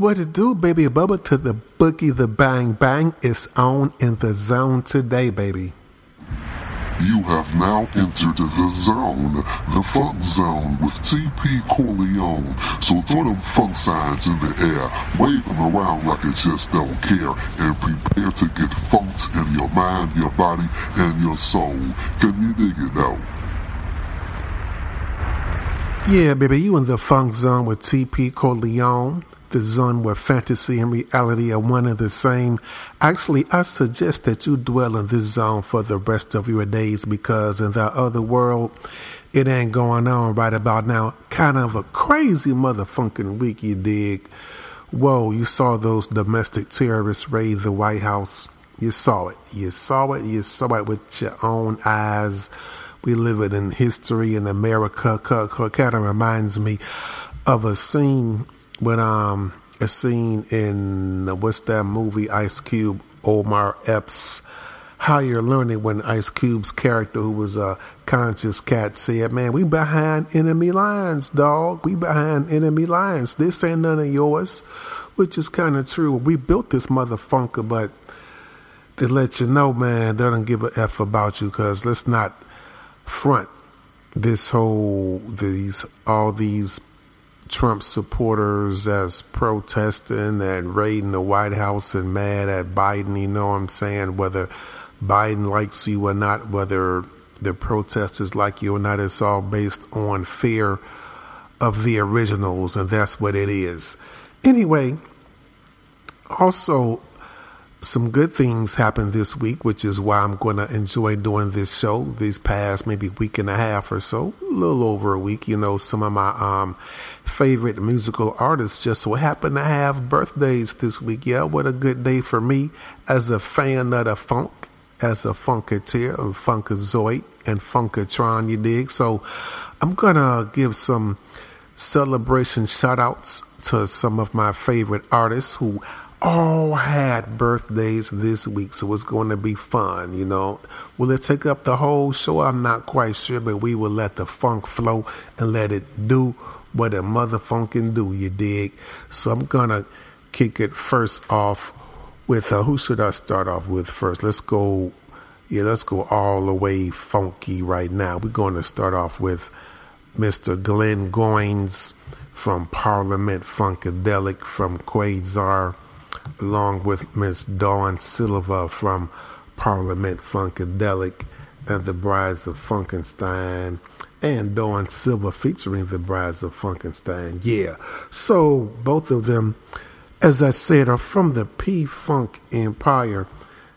What it do, baby? Bubba to the boogie, the bang bang is on in the zone today, baby. You have now entered the zone, the funk zone with TP Corleone. So throw them funk signs in the air, wave them around like you just don't care, and prepare to get funked in your mind, your body, and your soul. Can you dig it out? Yeah, baby, you in the funk zone with TP Corleone the zone where fantasy and reality are one and the same. Actually, I suggest that you dwell in this zone for the rest of your days because in that other world, it ain't going on right about now. Kind of a crazy motherfucking week, you dig? Whoa, you saw those domestic terrorists raid the White House. You saw it. You saw it. You saw it with your own eyes. We live it in history in America. Kind of reminds me of a scene when um a scene in what's that movie Ice Cube Omar Epps Higher Learning when Ice Cube's character who was a conscious cat said, Man, we behind enemy lines, dog. We behind enemy lines. This ain't none of yours. Which is kinda true. We built this motherfunker, but to let you know, man, they don't give a F about you because let's not front this whole these all these Trump supporters as protesting and raiding the White House and mad at Biden. You know what I'm saying? Whether Biden likes you or not, whether the protesters like you or not, it's all based on fear of the originals, and that's what it is. Anyway, also some good things happened this week, which is why I'm going to enjoy doing this show these past maybe week and a half or so, a little over a week. You know, some of my um, favorite musical artists just so happen to have birthdays this week. Yeah, what a good day for me as a fan of the funk, as a funketeer, and funkazoid, and funkatron, you dig? So I'm going to give some celebration shout outs to some of my favorite artists who all had birthdays this week, so it's going to be fun, you know. Will it take up the whole show? I'm not quite sure, but we will let the funk flow and let it do what a motherfucking do, you dig? So I'm gonna kick it first off with uh, who should I start off with first? Let's go, yeah, let's go all the way funky right now. We're going to start off with Mr. Glenn Goins from Parliament Funkadelic from Quasar along with Miss Dawn Silva from Parliament Funkadelic and the Brides of Funkenstein and Dawn Silva featuring the Brides of Funkenstein. Yeah. So both of them, as I said, are from the P Funk Empire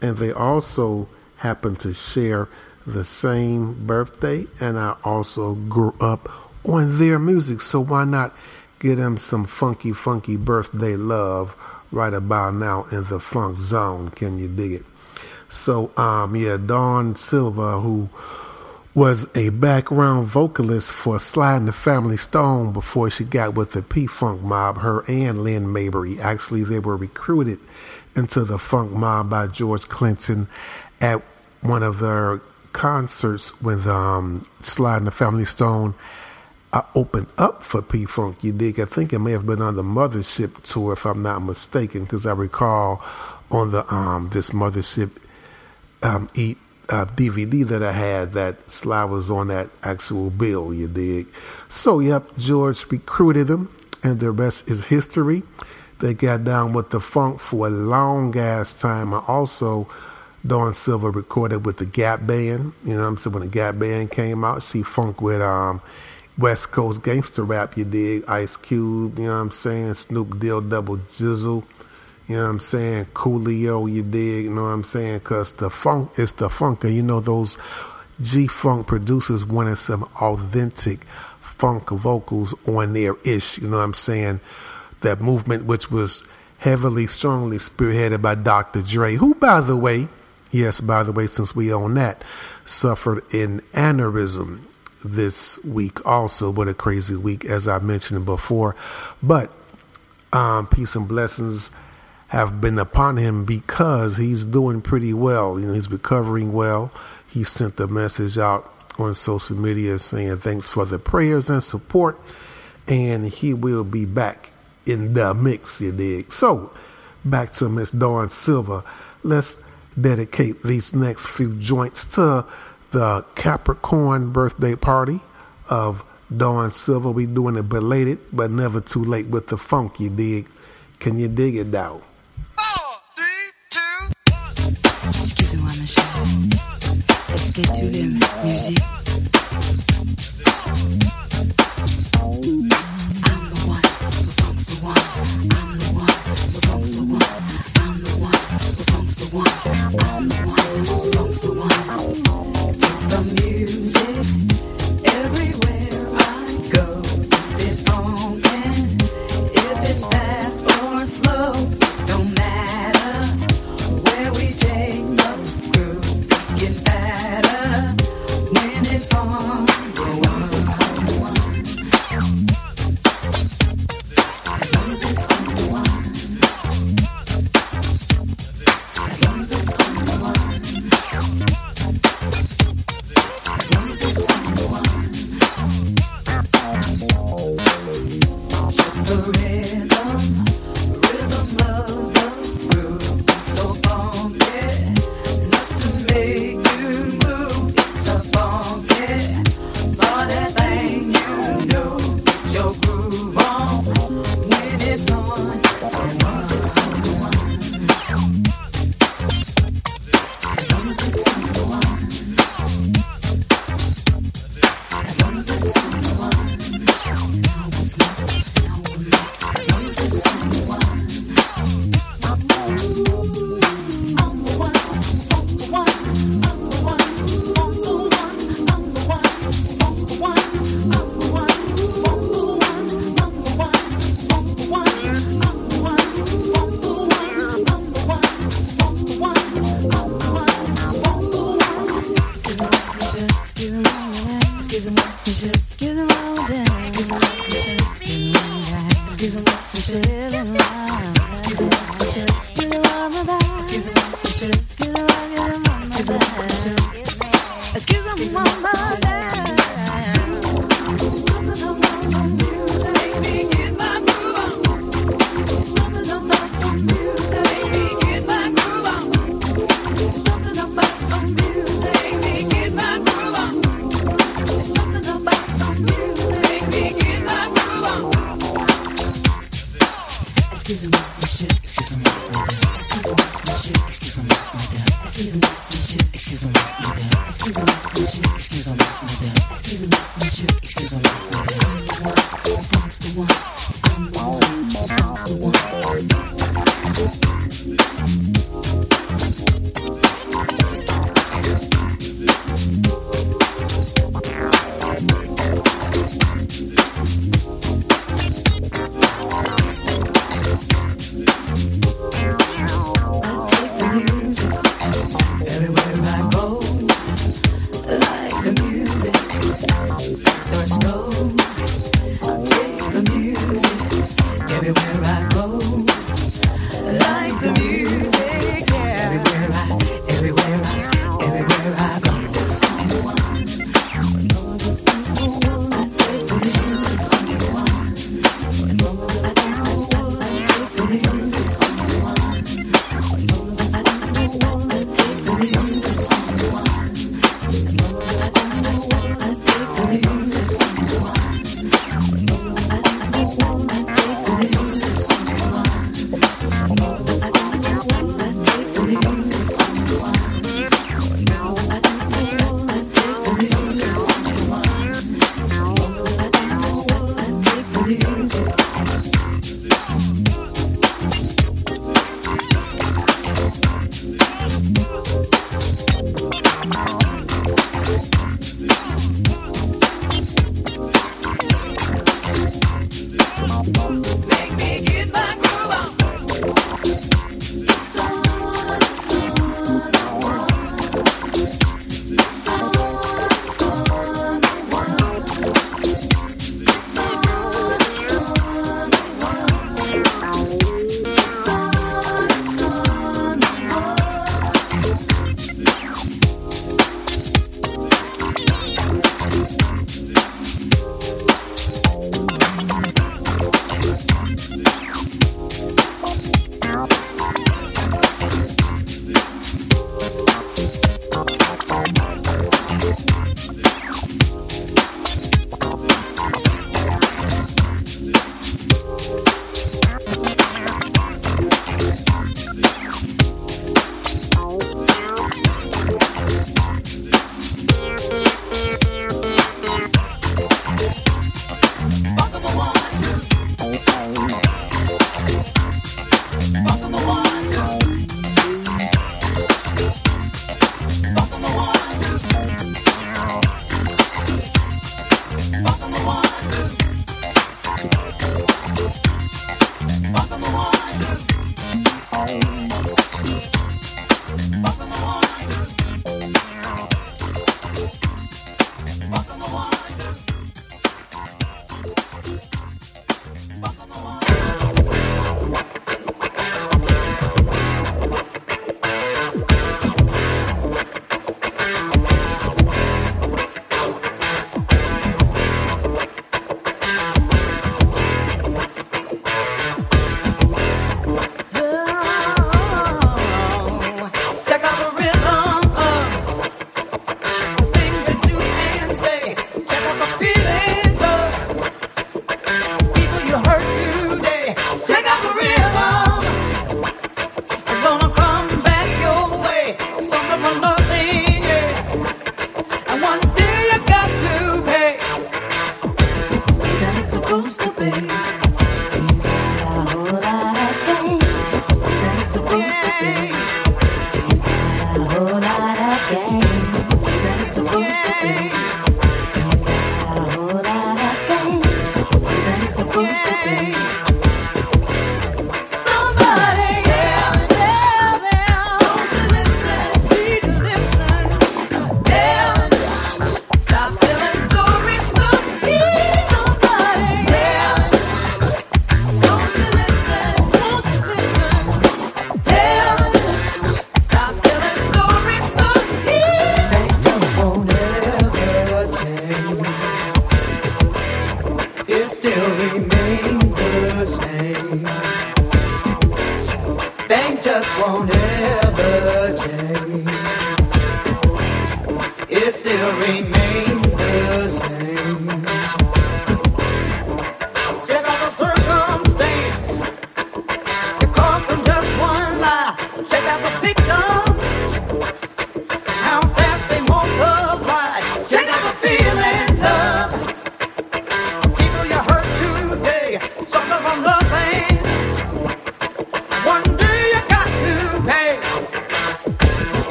and they also happen to share the same birthday and I also grew up on their music. So why not give them some funky, funky birthday love right about now in the funk zone. Can you dig it? So, um, yeah, Dawn Silva, who was a background vocalist for and the Family Stone before she got with the P Funk mob, her and Lynn Mabry. Actually, they were recruited into the funk mob by George Clinton at one of their concerts with um, and the Family Stone I opened up for P Funk. You dig? I think it may have been on the Mothership tour, if I'm not mistaken, because I recall on the um this Mothership um eat uh, DVD that I had that Sly was on that actual bill. You dig? So yep, George recruited them, and the rest is history. They got down with the funk for a long ass time. I also. Dawn Silva recorded with the Gap Band. You know what I'm saying? When the Gap Band came out, she funk with um, West Coast gangster rap, you dig? Ice Cube, you know what I'm saying? Snoop Deal Double Jizzle, you know what I'm saying? Coolio, you dig? You know what I'm saying? Because the funk is the funk. And you know, those G Funk producers wanted some authentic funk vocals on their ish, you know what I'm saying? That movement, which was heavily, strongly spearheaded by Dr. Dre, who, by the way, yes, by the way, since we own that, suffered an aneurysm this week also. What a crazy week, as I mentioned before. But um, peace and blessings have been upon him because he's doing pretty well. You know, he's recovering well. He sent the message out on social media saying thanks for the prayers and support, and he will be back in the mix, you dig? So, back to Miss Dawn Silva. Let's dedicate these next few joints to the Capricorn birthday party of Dawn Silva. We doing it belated, but never too late with the funk, you dig? Can you dig it now? Excuse-moi, ma chérie. Est-ce que tu l'aimes, musique? I'm the one The funk's the one. I'm the one The funk's the one. I'm the one i'm the one who won the music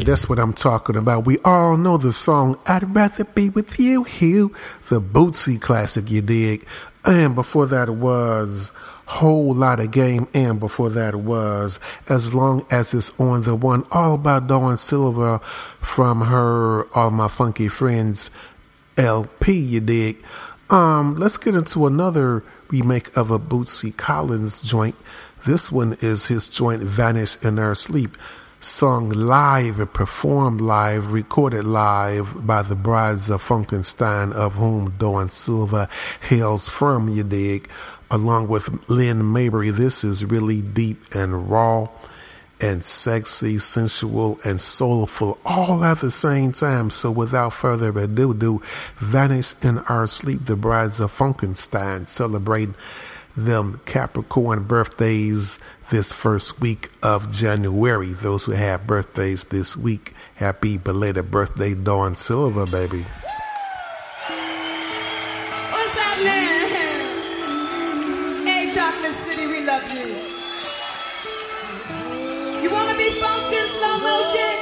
that's what I'm talking about. We all know the song I'd Rather Be With You, Hugh, the Bootsy classic, you dig. And before that was Whole Lot of Game, and before that was As Long As It's On the One, all about Dawn Silva from her All My Funky Friends LP, you dig. Um, let's get into another remake of a Bootsy Collins joint. This one is his joint Vanish in Our Sleep sung live and performed live, recorded live by the Brides of Funkenstein, of whom Dawn Silva hails from, you dig, along with Lynn Mabry. This is really deep and raw and sexy, sensual, and soulful all at the same time. So without further ado, do Vanish in Our Sleep, the Brides of Funkenstein, celebrating them Capricorn birthdays this first week of January. Those who have birthdays this week, happy belated birthday, Dawn Silva, baby. What's up, man? Hey, Chocolate City, we love you. You want to be funked in slow motion?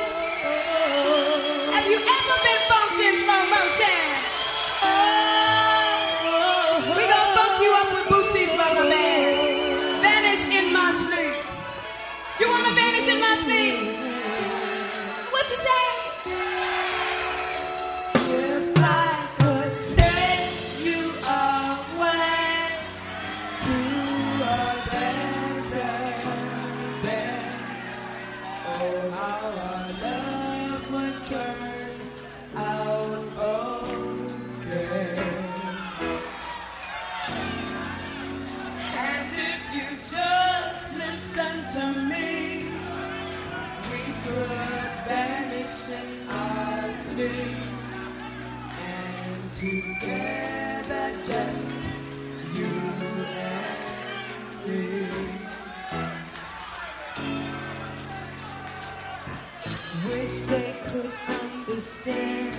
understand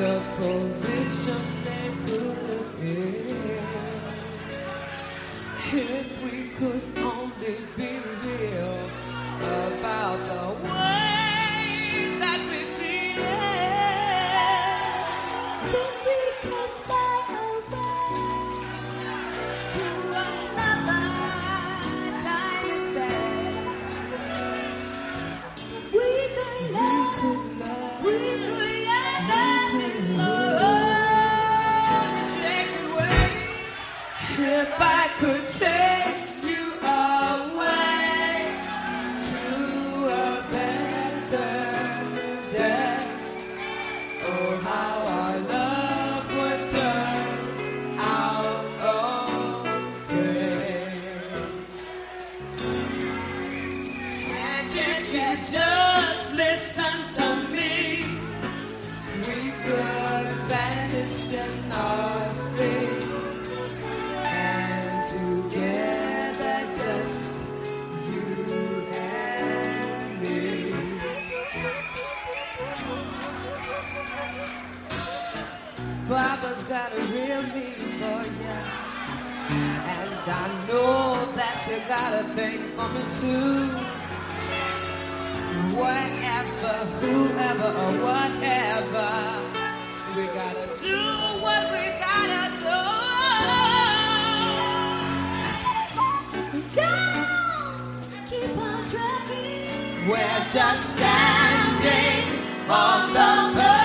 the position they put us in. If we could only be real about the got a thing for me too. Whatever, whoever, or whatever, we gotta do what we gotta do. We're just standing on the verge.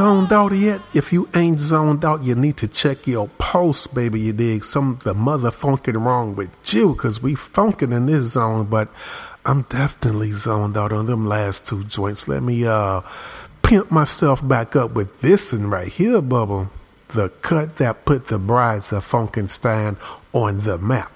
zoned out yet? If you ain't zoned out, you need to check your pulse, baby. You dig something mother funkin' wrong with you, cause we funkin' in this zone, but I'm definitely zoned out on them last two joints. Let me uh pimp myself back up with this one right here, bubble. The cut that put the brides of Funkenstein on the map.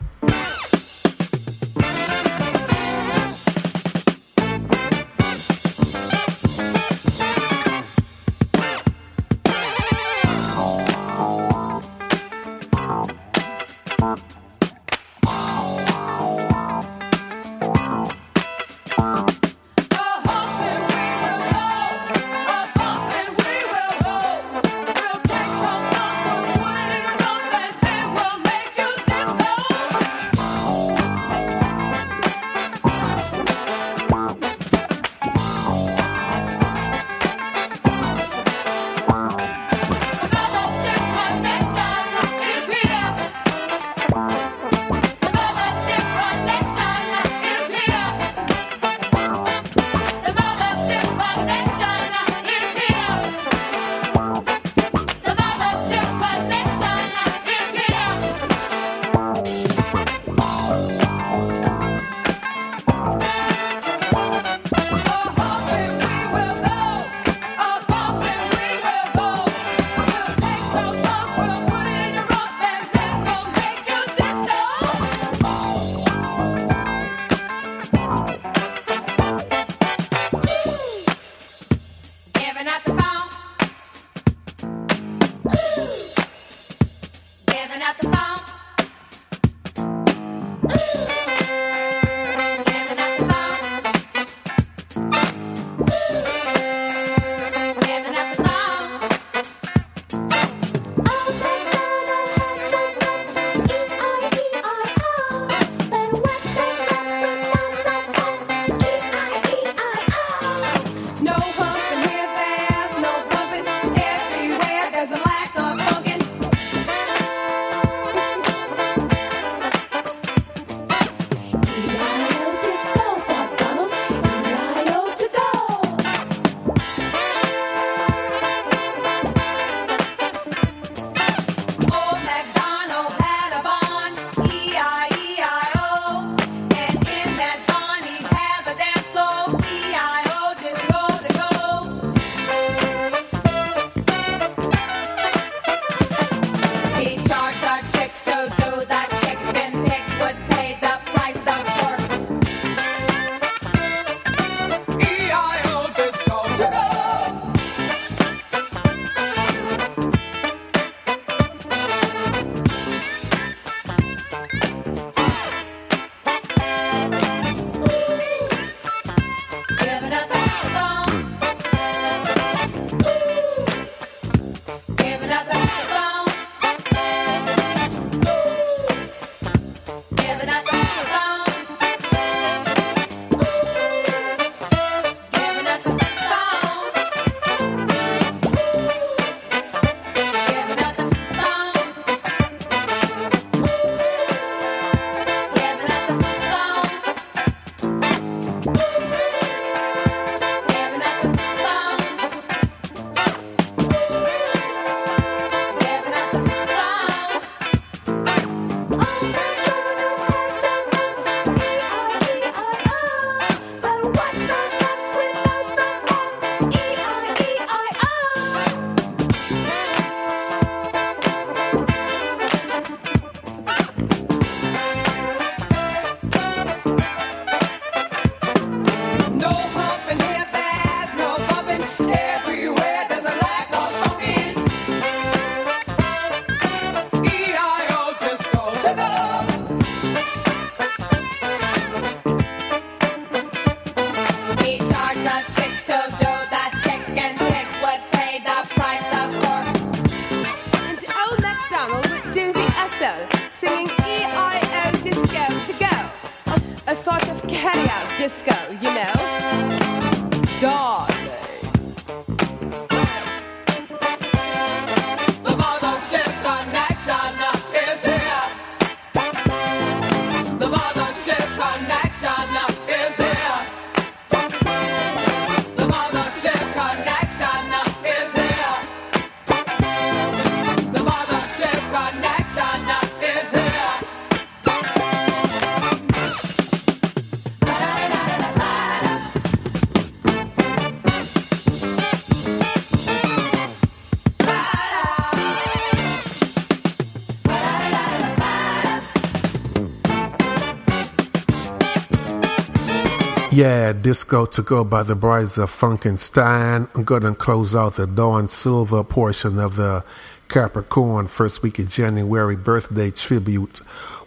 Yeah, Disco to Go by the Brides of Funkenstein. I'm going to close out the Dawn Silva portion of the Capricorn first week of January birthday tribute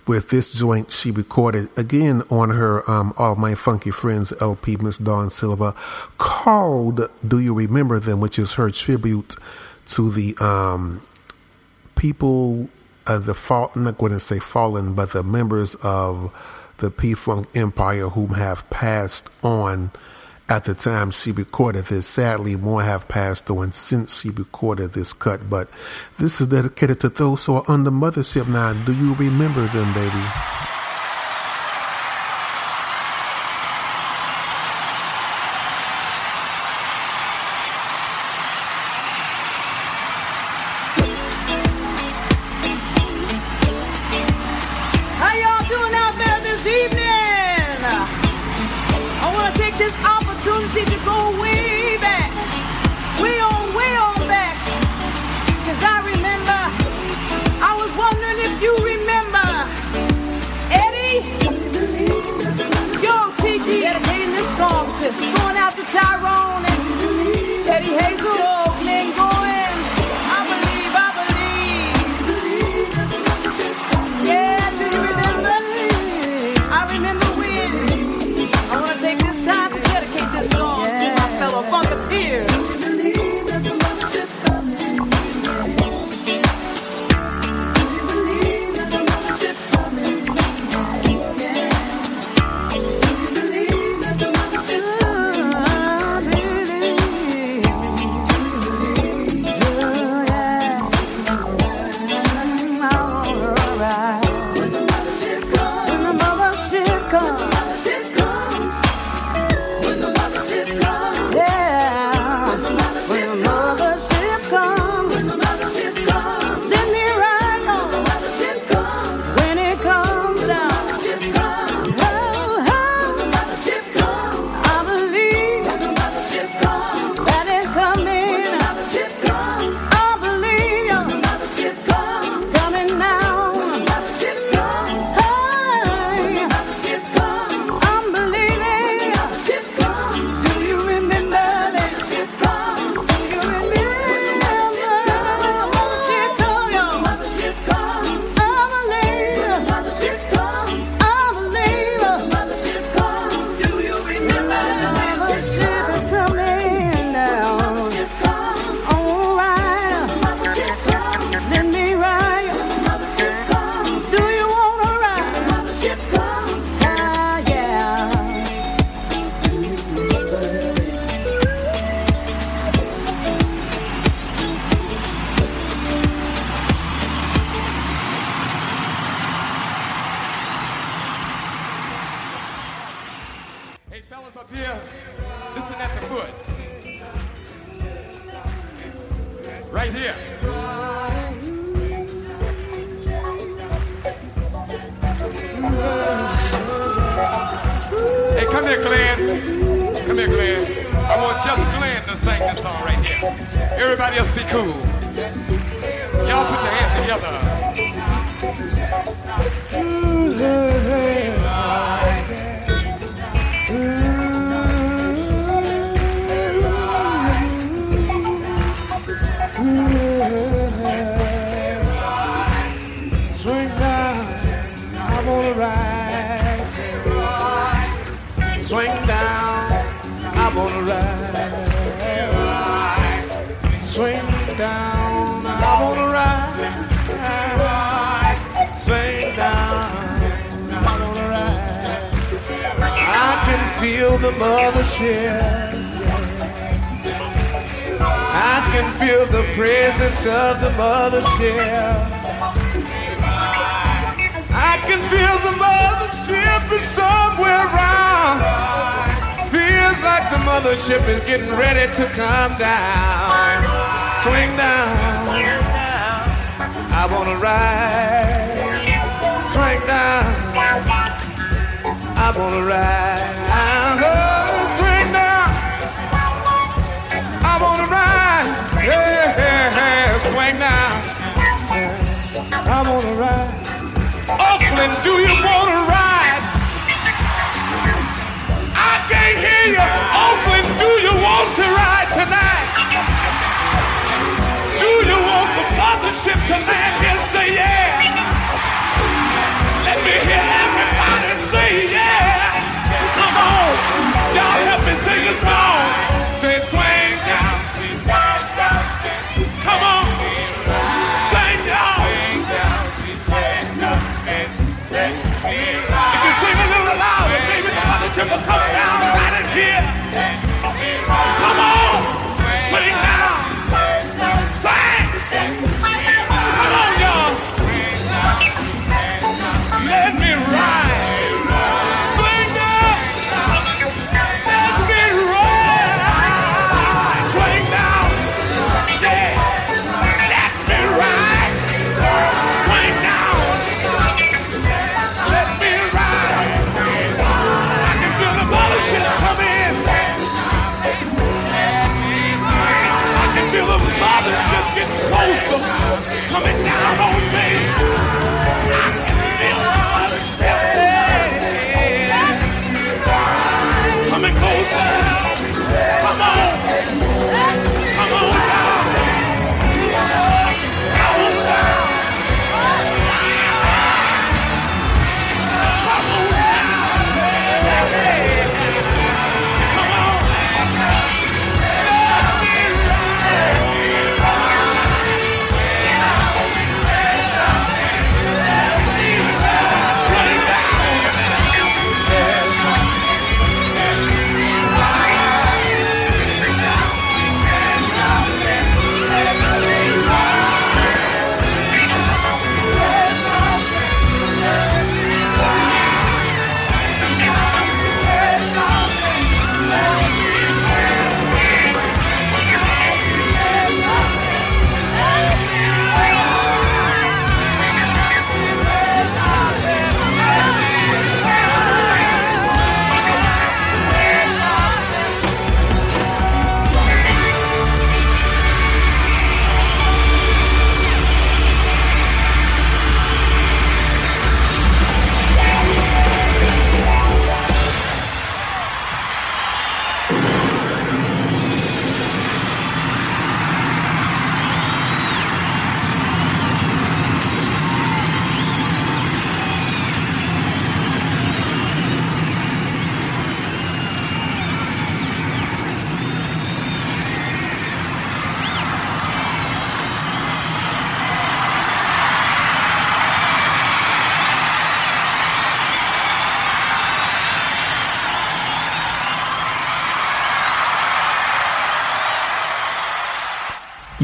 with this joint she recorded again on her um, All My Funky Friends LP, Miss Dawn Silva, called Do You Remember Them, which is her tribute to the um, people, uh, the fall, I'm not going to say fallen, but the members of the P Funk Empire, whom have passed on at the time she recorded this. Sadly, more have passed on since she recorded this cut, but this is dedicated to those who are under mothership now. Do you remember them, baby?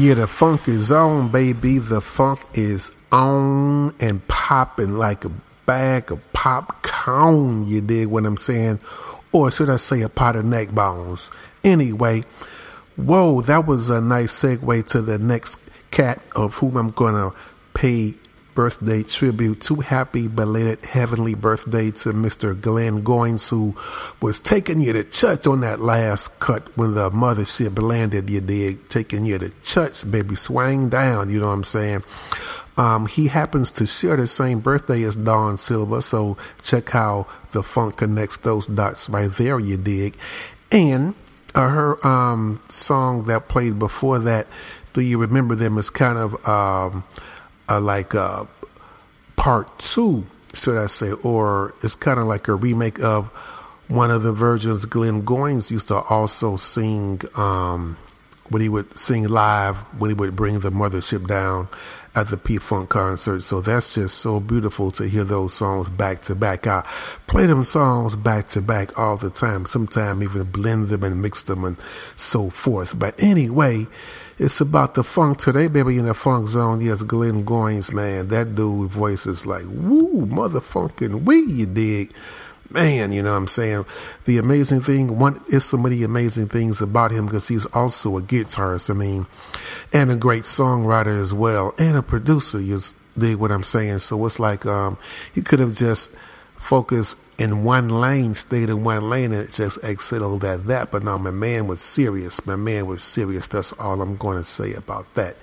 Yeah, the funk is on, baby. The funk is on and popping like a bag of popcorn. You dig what I'm saying? Or should I say a pot of neck bones? Anyway, whoa, that was a nice segue to the next cat of whom I'm going to pay birthday tribute to. Happy belated heavenly birthday to Mr. Glenn Goins, who was taking you to church on that last cut when the mothership landed, you dig, taking you to church, baby, swang down, you know what I'm saying? Um, he happens to share the same birthday as Dawn Silva, so check how the funk connects those dots right there, you dig. And uh, her um, song that played before that, do you remember them, is kind of um, uh, like uh, part two, should I say, or it's kind of like a remake of one of the versions, Glenn Goins used to also sing um, when he would sing live when he would bring the mothership down at the P Funk concert. So that's just so beautiful to hear those songs back to back. I play them songs back to back all the time, sometimes even blend them and mix them and so forth. But anyway, it's about the funk today, baby, in the funk zone. Yes, Glenn Goins, man. That dude voice is like, woo, motherfucking wee, you dig? Man, you know what I'm saying? The amazing thing, one is so many amazing things about him because he's also a guitarist, I mean, and a great songwriter as well, and a producer, you dig what I'm saying? So it's like um, he could have just focused in one lane, stayed in one lane, and just excelled at that. But no, my man was serious. My man was serious. That's all I'm going to say about that.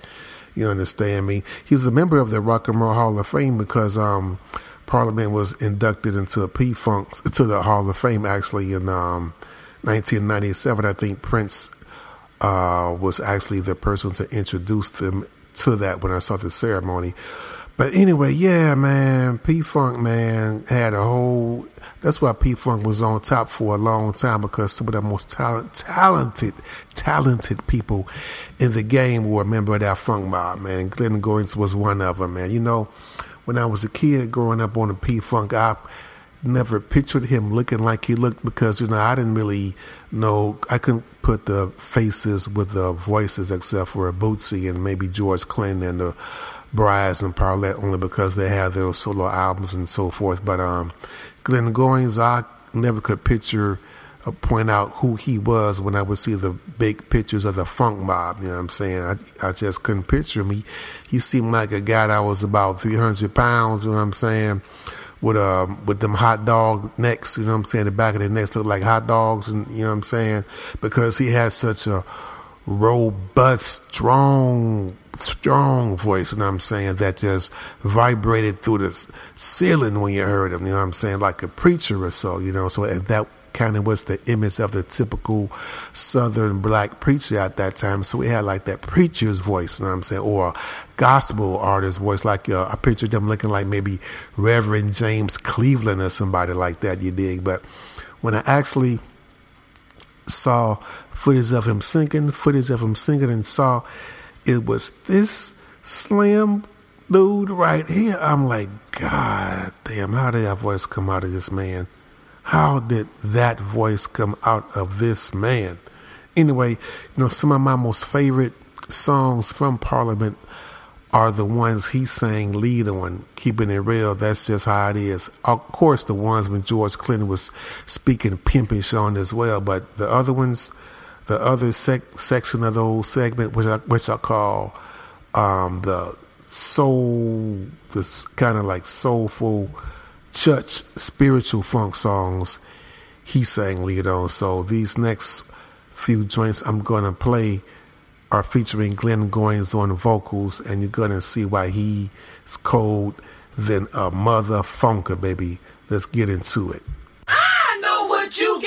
You understand me? He's a member of the Rock and Roll Hall of Fame because um, Parliament was inducted into P Funk to the Hall of Fame actually in um, 1997. I think Prince uh, was actually the person to introduce them to that when I saw the ceremony. But anyway, yeah, man, P Funk man had a whole. That's why P Funk was on top for a long time because some of the most talent, talented, talented people in the game were a member of that funk mob, man. Glenn Goins was one of them, man. You know, when I was a kid growing up on the P Funk, I never pictured him looking like he looked because you know I didn't really know I couldn't put the faces with the voices except for Bootsy and maybe George Clinton and the Brides and Paulette only because they had their solo albums and so forth. But um, Glenn Goins, I never could picture or point out who he was when I would see the big pictures of the funk mob. You know what I'm saying? I, I just couldn't picture him. He, he seemed like a guy that was about 300 pounds, you know what I'm saying? With um with them hot dog necks, you know what I'm saying? The back of their necks looked like hot dogs, and you know what I'm saying? Because he had such a robust, strong, strong voice, you know what I'm saying, that just vibrated through the ceiling when you heard him, you know what I'm saying, like a preacher or so, you know. So that kind of was the image of the typical southern black preacher at that time. So we had like that preacher's voice, you know what I'm saying, or gospel artist voice. Like uh, I pictured them looking like maybe Reverend James Cleveland or somebody like that, you dig. But when I actually saw footage of him singing, footage of him singing, and saw it was this slim dude right here. I'm like, God damn, how did that voice come out of this man? How did that voice come out of this man? Anyway, you know, some of my most favorite songs from Parliament are the ones he sang lead on, keeping it real. That's just how it is. Of course, the ones when George Clinton was speaking pimpish on as well, but the other ones, the other sec- section of the whole segment, which I, which I call um, the soul, this kind of like soulful church spiritual funk songs, he sang lead on. So these next few joints I'm going to play are featuring Glenn Goins on vocals, and you're gonna see why he's cold than a mother funker, baby. Let's get into it. I know what you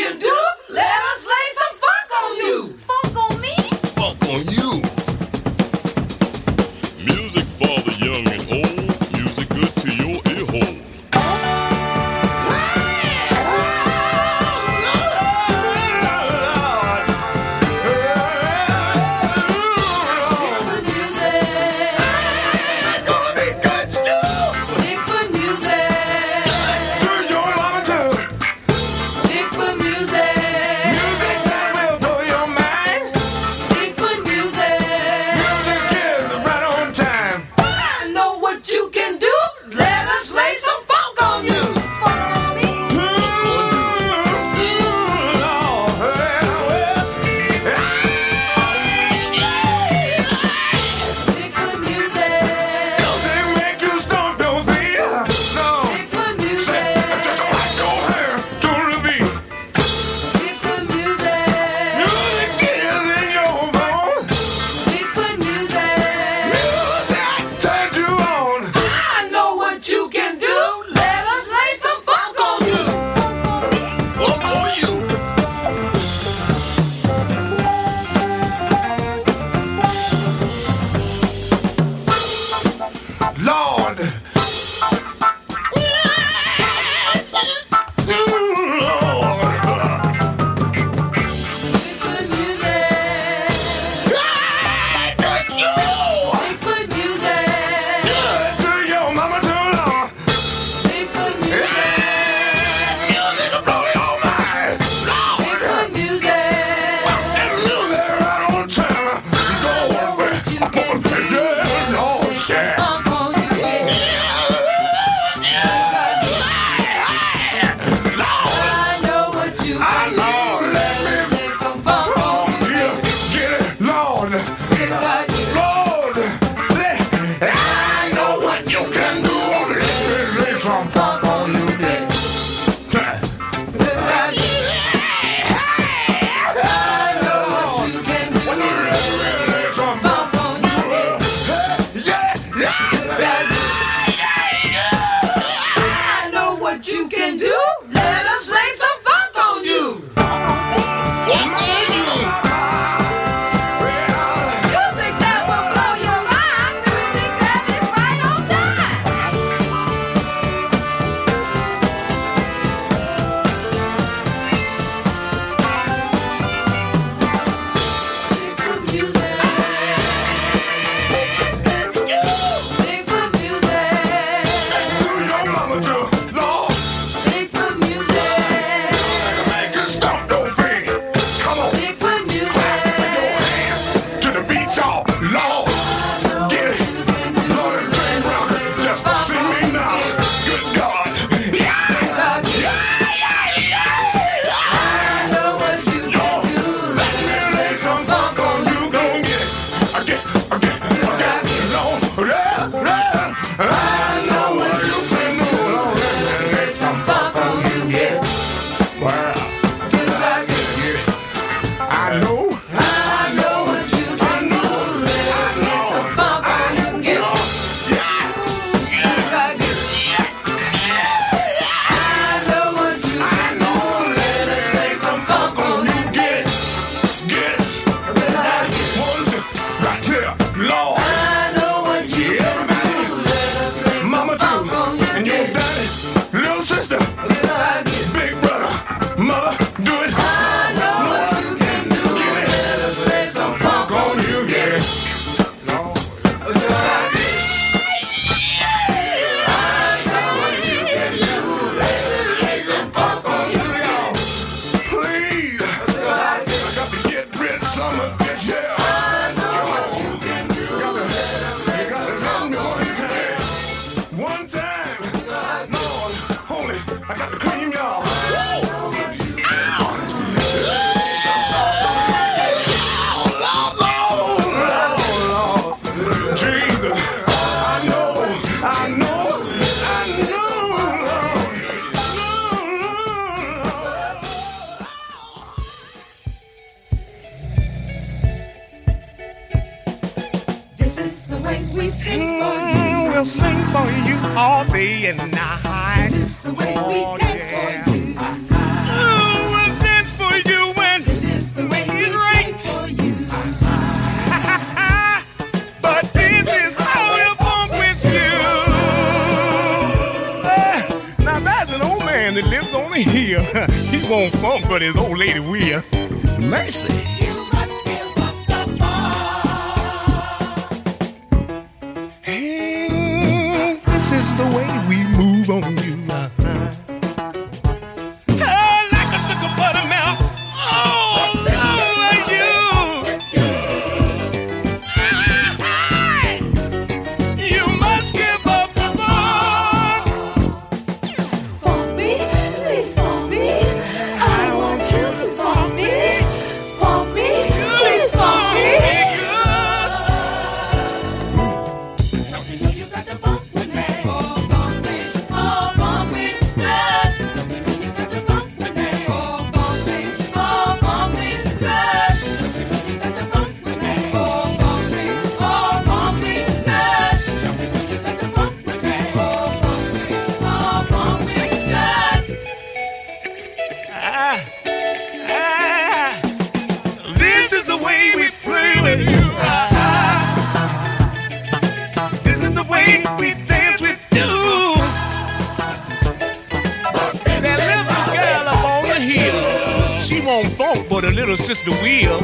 little sister will.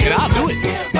And I'll do it.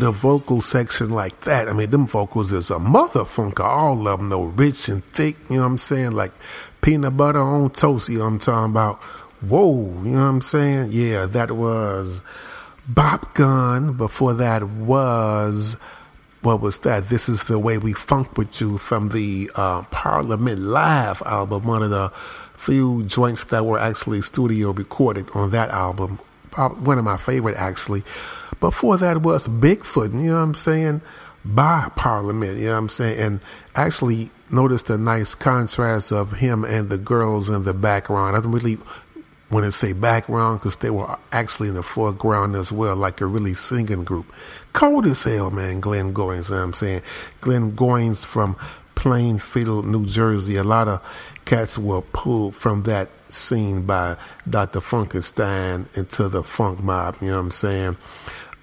With a vocal section like that. I mean, them vocals is a motherfunker. All of them, though, rich and thick. You know what I'm saying? Like peanut butter on toast. You know what I'm talking about? Whoa, you know what I'm saying? Yeah, that was Bop Gun. Before that was what was that? This is the way we funk with you from the uh, Parliament Live album, one of the few joints that were actually studio recorded on that album. One of my favorite, actually. Before that was Bigfoot, you know what I'm saying? By Parliament, you know what I'm saying? And actually noticed a nice contrast of him and the girls in the background. I don't really want to say background because they were actually in the foreground as well, like a really singing group. Cold as hell, man, Glen Goins, you know what I'm saying? Glen Goins from Plainfield, New Jersey. A lot of cats were pulled from that scene by Dr. Funkenstein into the funk mob, you know what I'm saying?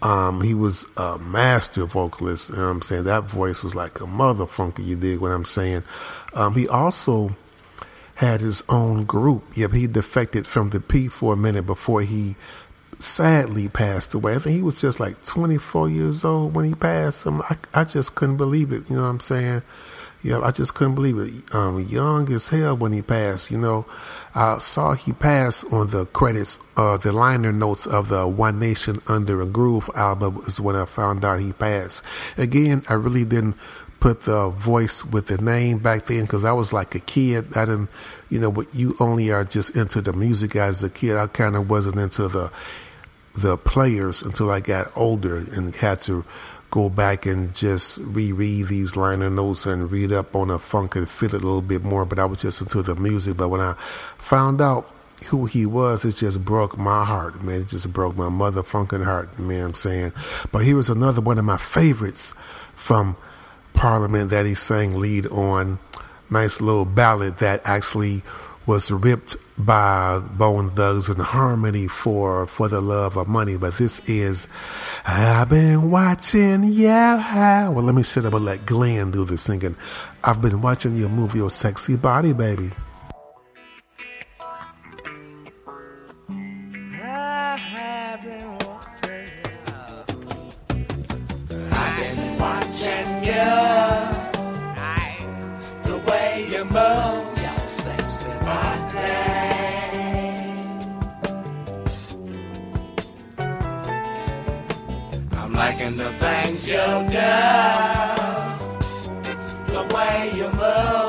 Um, he was a master vocalist, you know I'm saying? That voice was like a motherfunker, you dig what I'm saying? Um, he also had his own group. Yep, he defected from the P for a minute before he sadly passed away. I think he was just like 24 years old when he passed. Um, I, I just couldn't believe it. You know what I'm saying? Yeah, I just couldn't believe it. Um, young as hell when he passed. You know, I saw he passed on the credits, uh, the liner notes of the One Nation Under a Groove album is when I found out he passed. Again, I really didn't put the voice with the name back then because I was like a kid. I didn't, you know, but you only are just into the music as a kid. I kind of wasn't into the the players until I got older and had to go back and just reread these liner notes and read up on the funk and feel it a little bit more. But I was just into the music. But when I found out who he was, it just broke my heart, man. It just broke my motherfucking heart, what I'm saying? But here was another one of my favorites from Parliament that he sang lead on. Nice little ballad that actually was ripped by Bone Thugs-n-Harmony for For the Love of Money. But this is I've been watching yeah. Well let me sit up and let Glen do the singing. I've been watching you move your sexy body, baby. I'm the things you do, the way you move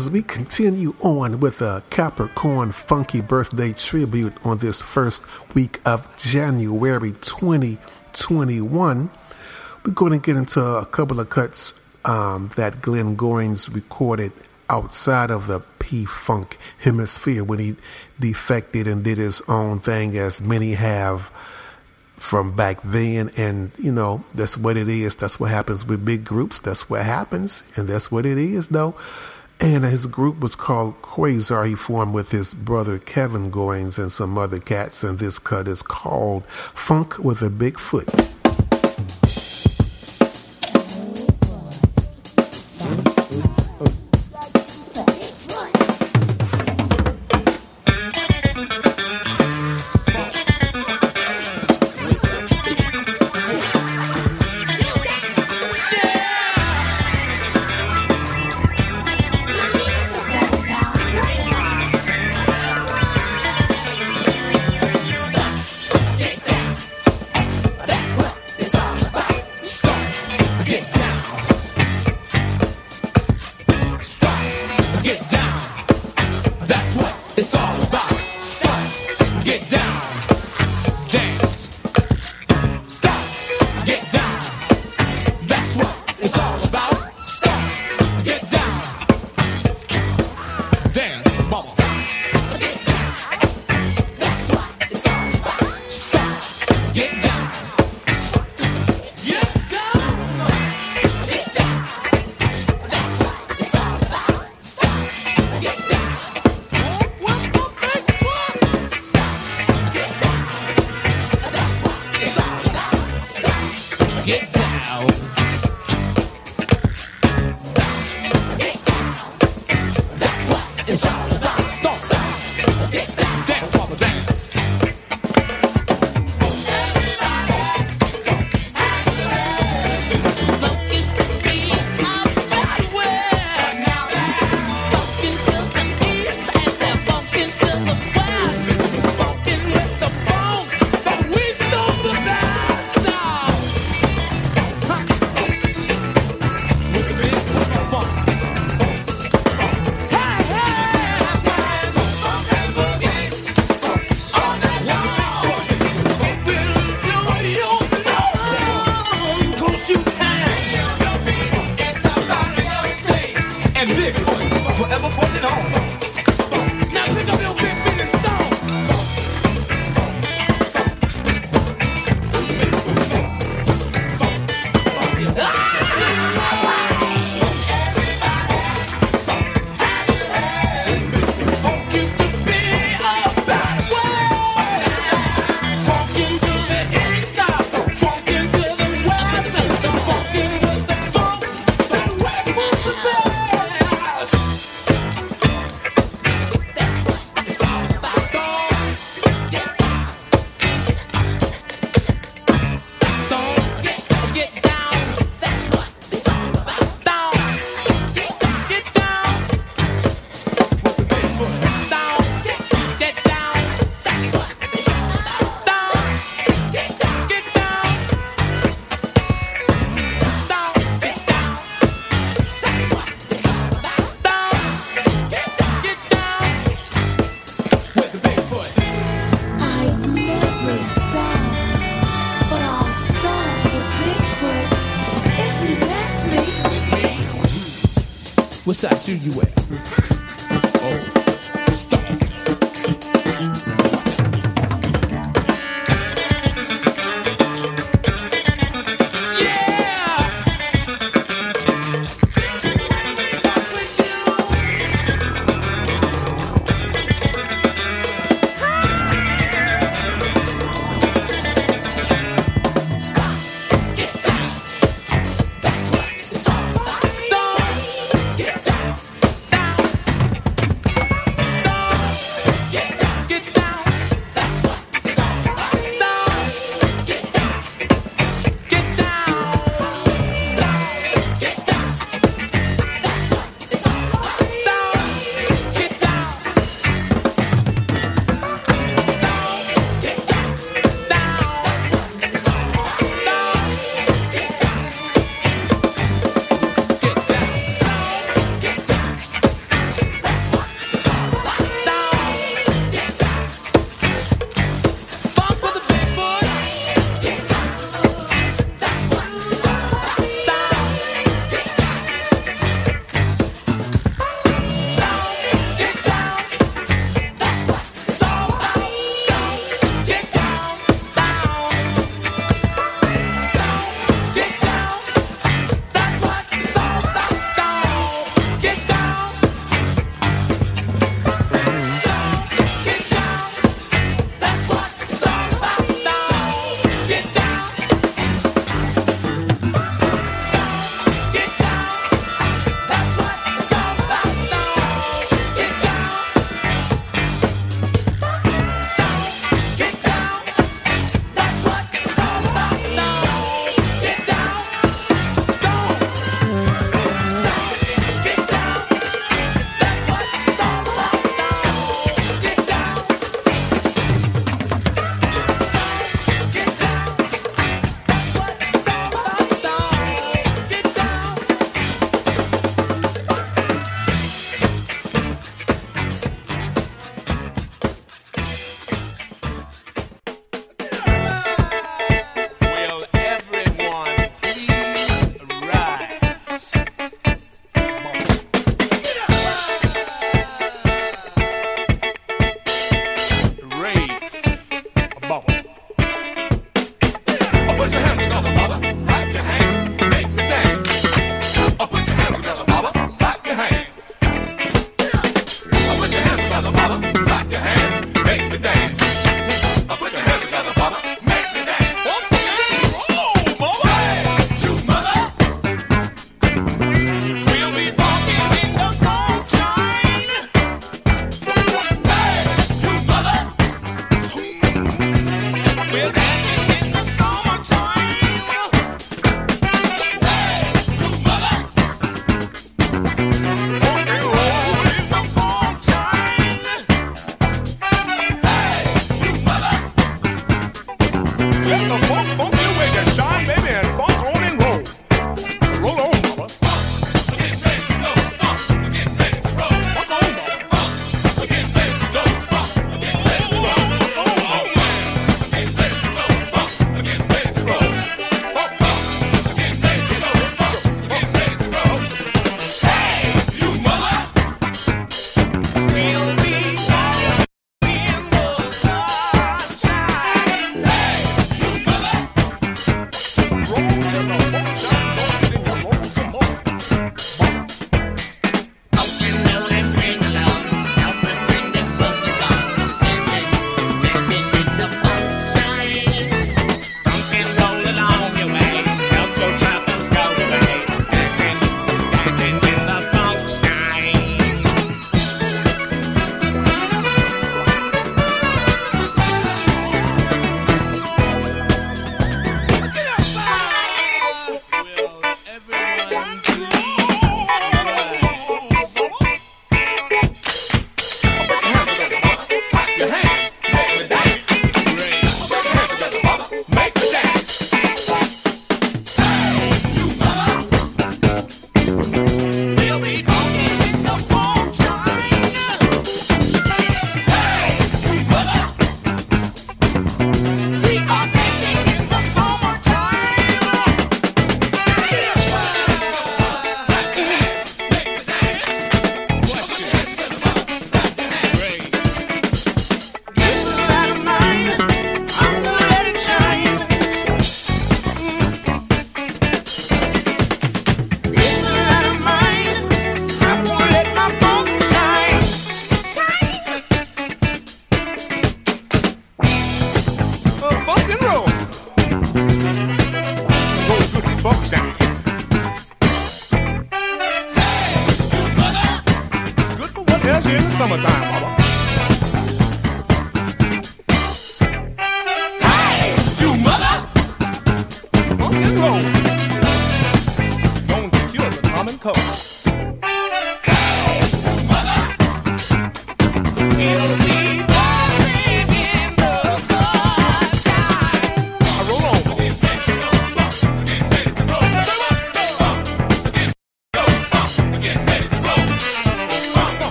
as we continue on with a Capricorn Funky Birthday tribute on this first week of January 2021, we're going to get into a couple of cuts um, that Glen Goins recorded outside of the P Funk hemisphere when he defected and did his own thing, as many have from back then. And, you know, that's what it is. That's what happens with big groups. That's what happens. And that's what it is, though. And his group was called Quazar. He formed with his brother Kevin Goins and some other cats. And this cut is called Funk with a Big Foot. Size shoe you wear?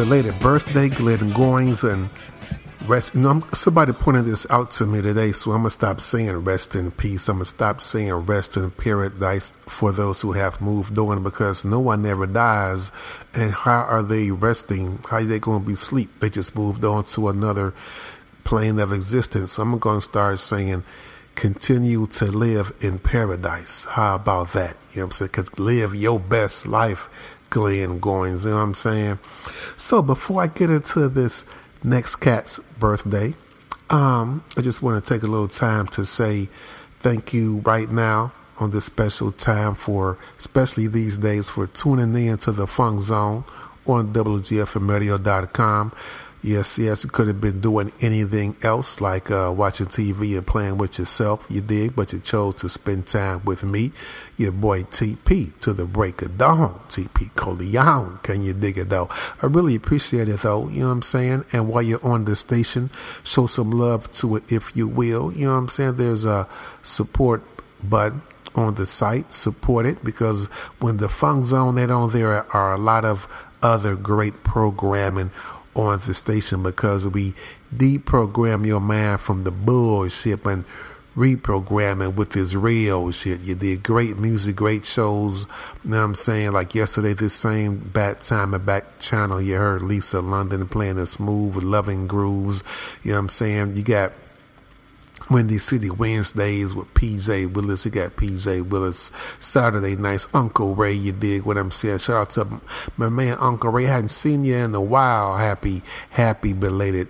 Happy belated birthday, Glen Goins, and rest. You know, somebody pointed this out to me today, so I'm gonna stop saying rest in peace. I'm gonna stop saying rest in paradise for those who have moved on, because no one ever dies. And how are they resting? How are they gonna be sleep? They just moved on to another plane of existence. So I'm gonna start saying continue to live in paradise. How about that? You know what I'm saying? 'Cause live your best life, Glen Goins. You know what I'm saying? So before I get into this next cat's birthday, um, I just want to take a little time to say thank you right now on this special time for, especially these days, for tuning in to the Funk Zone on WGFMradio.com. Yes, yes, you could have been doing anything else like uh, watching TV and playing with yourself, you did, but you chose to spend time with me, your boy TP, to the break of dawn. TP Coleon, can you dig it though? I really appreciate it though, you know what I'm saying? And while you're on the station, show some love to it if you will. You know what I'm saying? There's a support button on the site, support it because when the Funk Zone that on there are a lot of other great programming on the station because we deprogram your mind from the bullshit and reprogram it with this real shit. You did great music, great shows. You know what I'm saying? Like yesterday, this same back time and back channel, you heard Lisa London playing the smooth, loving grooves. You know what I'm saying? You got Windy City Wednesdays with PJ Willis. You got PJ Willis Saturday nights. Uncle Ray, you dig what I'm saying? Shout out to my man Uncle Ray. hadn't seen you in a while. Happy, happy belated.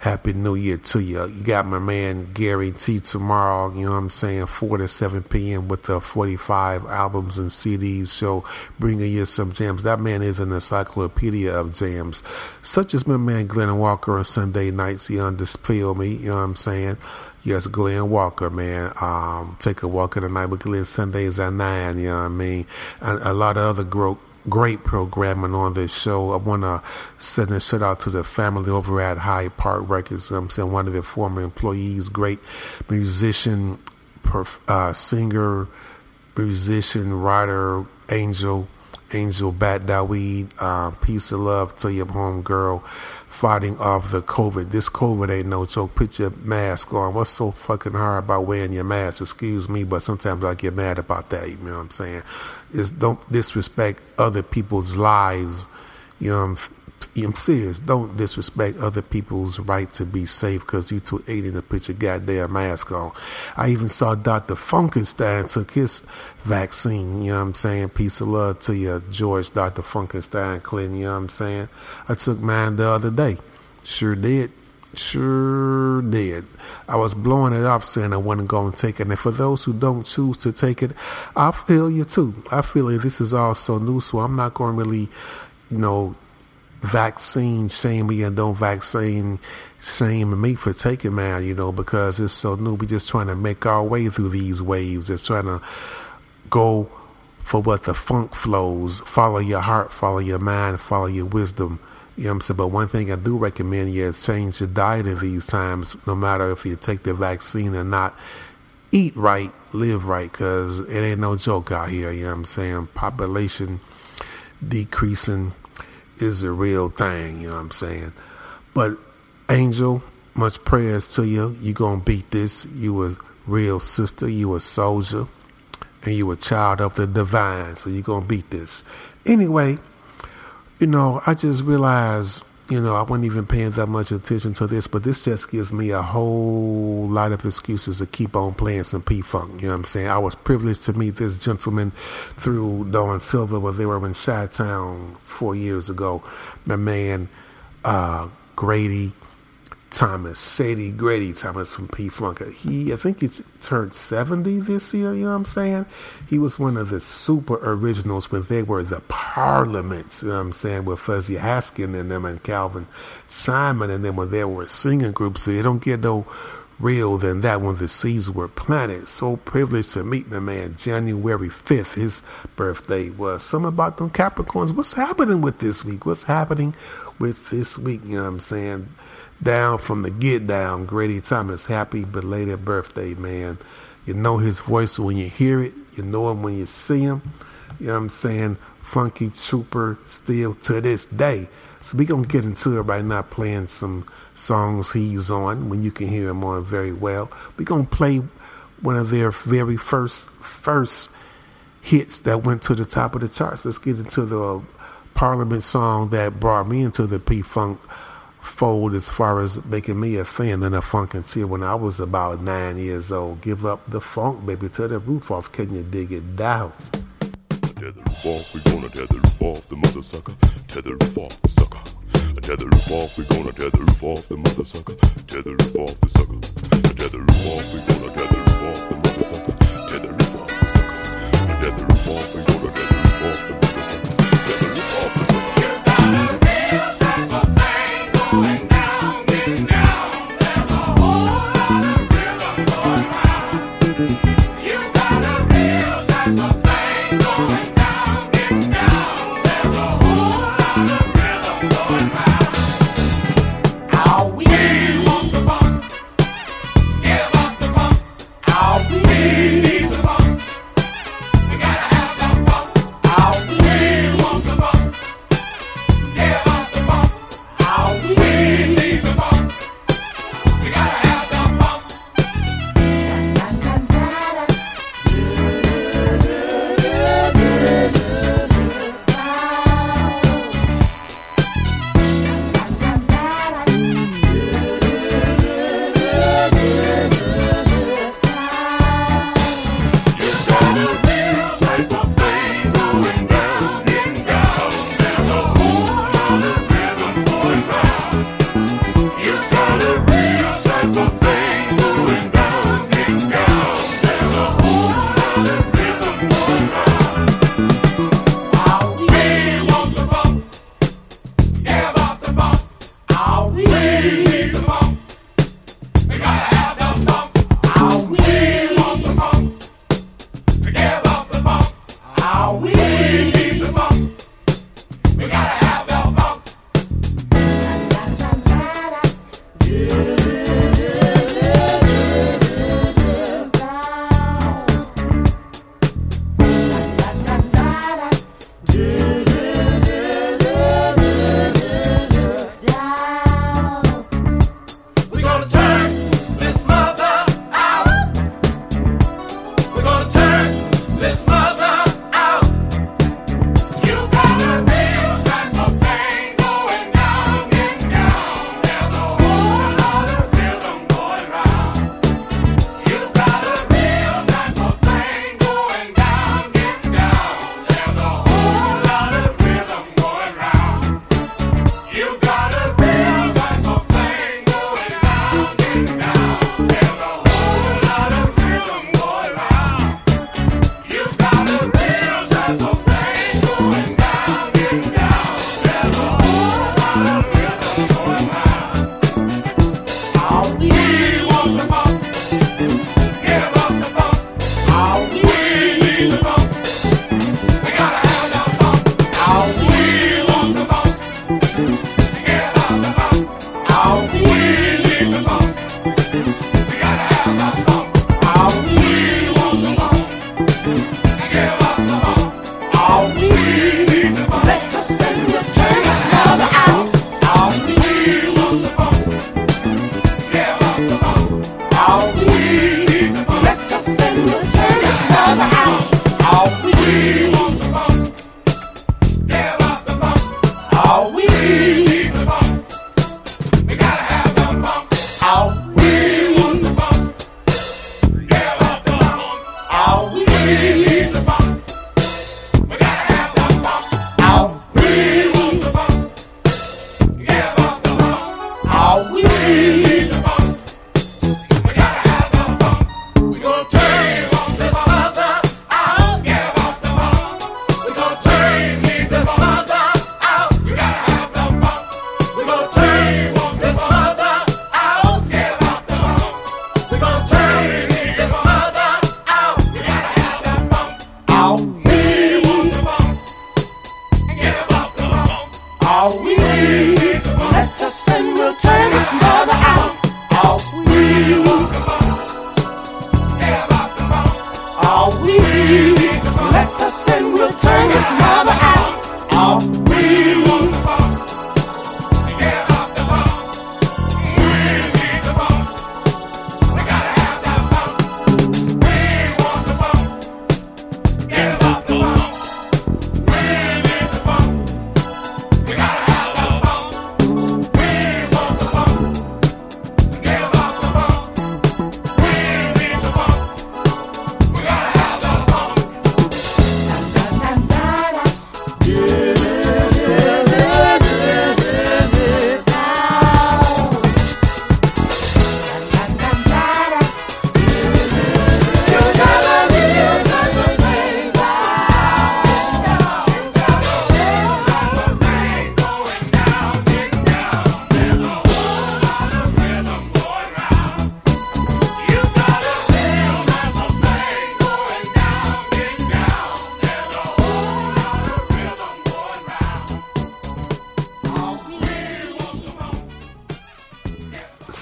Happy New Year to you. You got my man Gary T tomorrow, you know what I'm saying, 4 to 7 p.m. with the 45 albums and CDs show, bringing you some jams. That man is an encyclopedia of jams, such as my man Glenn Walker on Sunday nights. He underfeel me, you know what I'm saying? Yes, Glenn Walker, man. Um, take a walk in the night with Glenn Sundays at 9, you know what I mean? And a lot of other great programming on this show. I want to send a shout out to the family over at High Park Records. I'm saying one of their former employees, great musician, perf- uh, singer, musician, writer, Angel, Angel Bat Dawid. Uh, peace and love to your home girl fighting off the COVID. This COVID ain't no joke. Put your mask on. What's so fucking hard about wearing your mask? Excuse me, but sometimes I get mad about that. You know what I'm saying? Is don't disrespect other people's lives. You know, I'm, serious. Don't disrespect other people's right to be safe because you too aiding to put your goddamn mask on. I even saw Dr. Funkenstein took his vaccine. You know what I'm saying? Peace of love to you, George, Dr. Funkenstein, Clinton. You know what I'm saying? I took mine the other day. Sure did. Sure did. I was blowing it off saying I wasn't going to take it. And for those who don't choose to take it, I feel you too. I feel like this is all so new, so I'm not going to really, you know, vaccine shame me and don't vaccine shame me for taking mine, you know, because it's so new. We just trying to make our way through these waves. Just trying to go for what the funk flows. Follow your heart, follow your mind, follow your wisdom. You know what I'm saying? But one thing I do recommend you is change your diet in these times, no matter if you take the vaccine or not. Eat right, live right, because it ain't no joke out here. You know what I'm saying? Population decreasing is a real thing, you know what I'm saying? But Angel, much prayers to you. You gonna beat this. You a real sister, you a soldier. and you a child of the divine, so you're gonna beat this. Anyway, you know, I just realized, you know, I wasn't even paying that much attention to this, but this just gives me a whole lot of excuses to keep on playing some P Funk. You know what I'm saying? I was privileged to meet this gentleman through Dawn Silva when they were in Chi Town four years ago. My man, uh, Grady Thomas, Shady Grady Thomas from P Funk. He, I think he turned 70 this year, you know what I'm saying? He was one of the super originals when they were the Parliaments, you know what I'm saying, with Fuzzy Haskin and them and Calvin Simon and them when they were singing groups. So you don't get no real than that when the seeds were planted. So privileged to meet my man January 5th. His birthday was. Something about them Capricorns. What's happening with this week? What's happening with this week? You know what I'm saying? Down from the get down, Grady Thomas. Happy belated birthday, man. You know his voice when you hear it. You know him when you see him. You know what I'm saying? Funky Trooper still to this day. So we're gonna get into it right now, playing some songs he's on when you can hear him on very well. We're gonna play one of their very first first hits that went to the top of the charts. Let's get into the Parliament song that brought me into the P Funk fold as far as making me a fan and a the Funketeer when I was about nine years old. Give up the funk, baby, to the roof off. Can you dig it down? Tear the roof off, we gonna tear the roof off the mother sucker. Tear the roof off the sucker. Tear the roof off, we gonna tear the roof off the mother sucker. Tear the roof off the sucker. Tear the roof off, we gonna tear the roof off the mother sucker. Tear the roof off the sucker. Tear the roof off, we gonna tear the roof off the mother sucker.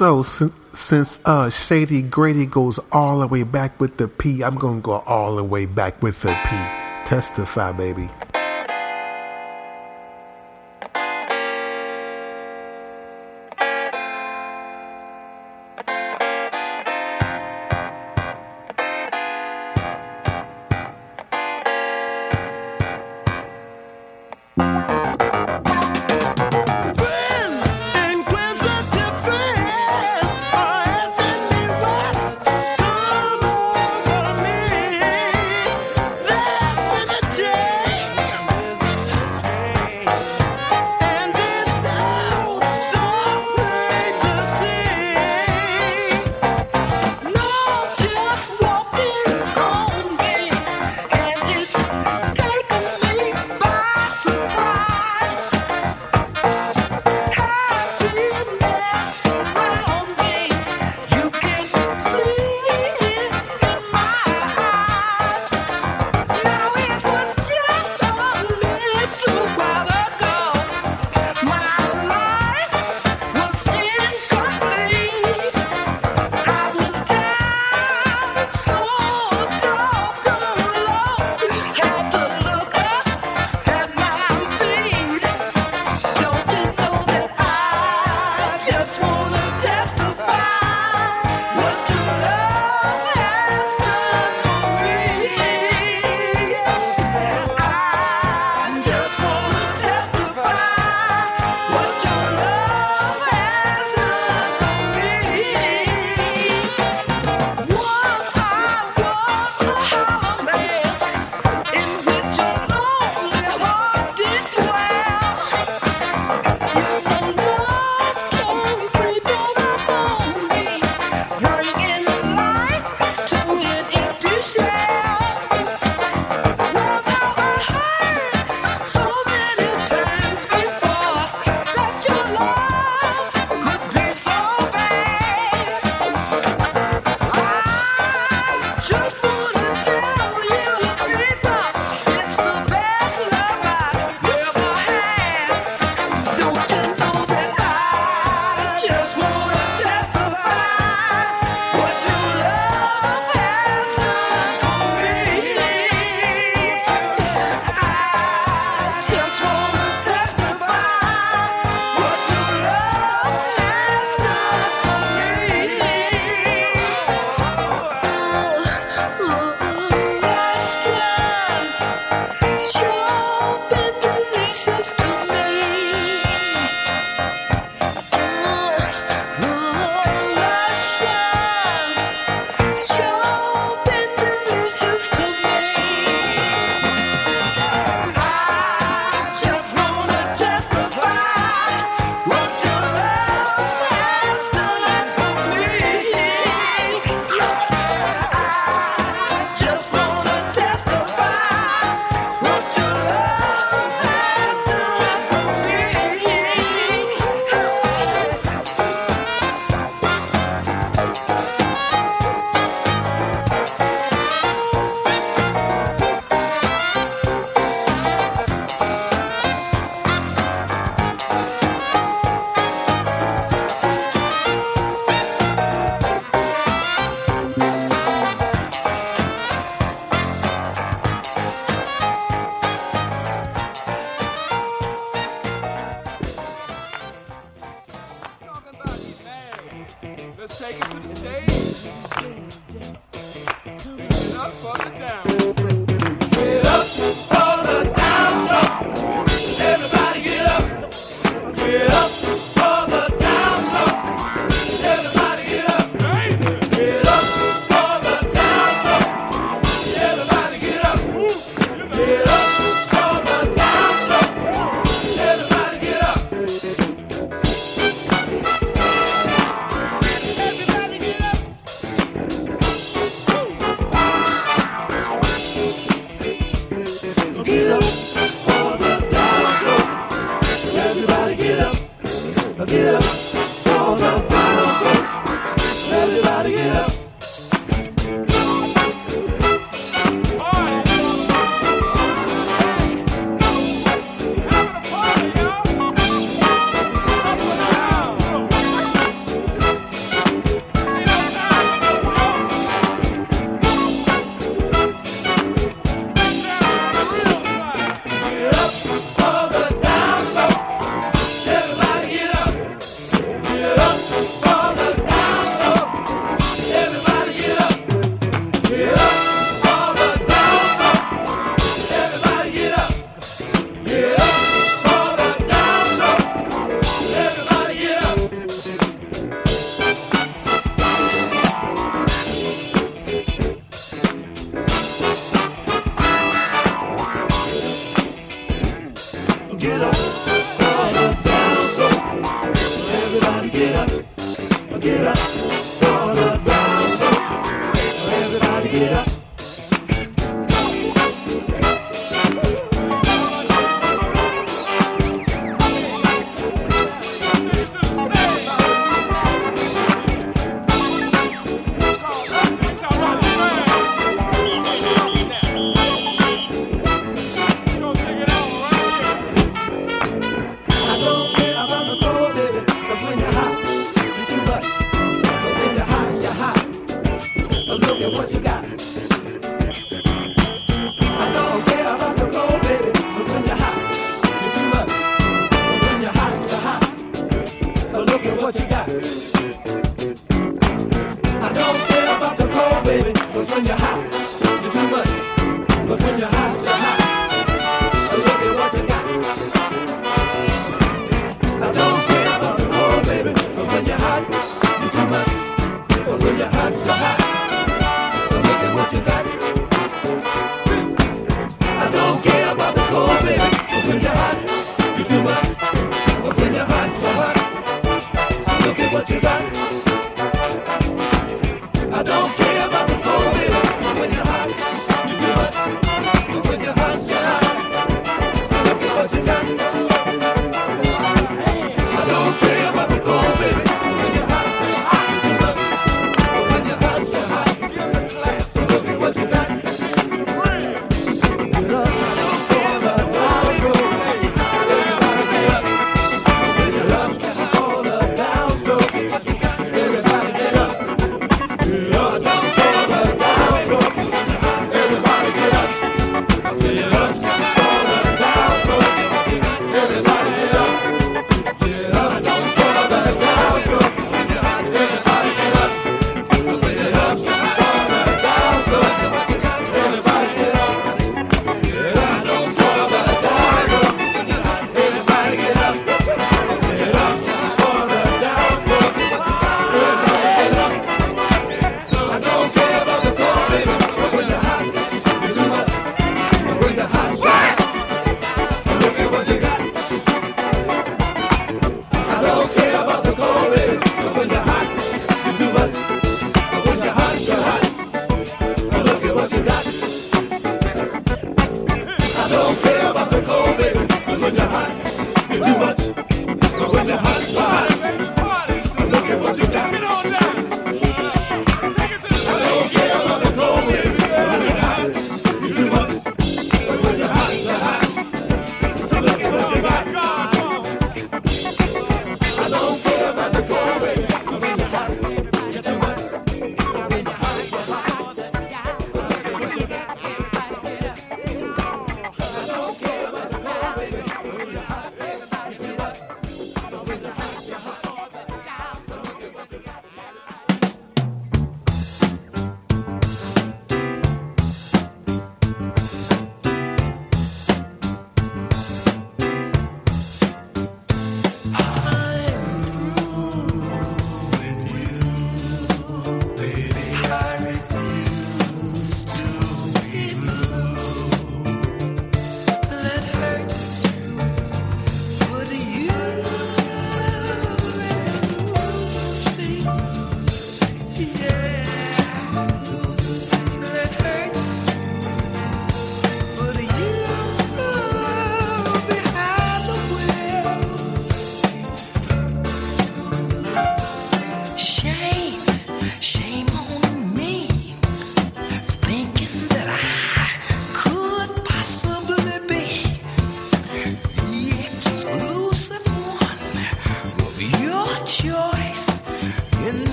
So since, uh, Shady Grady goes all the way back with the P, I'm gonna go all the way back with the P. Testify, baby.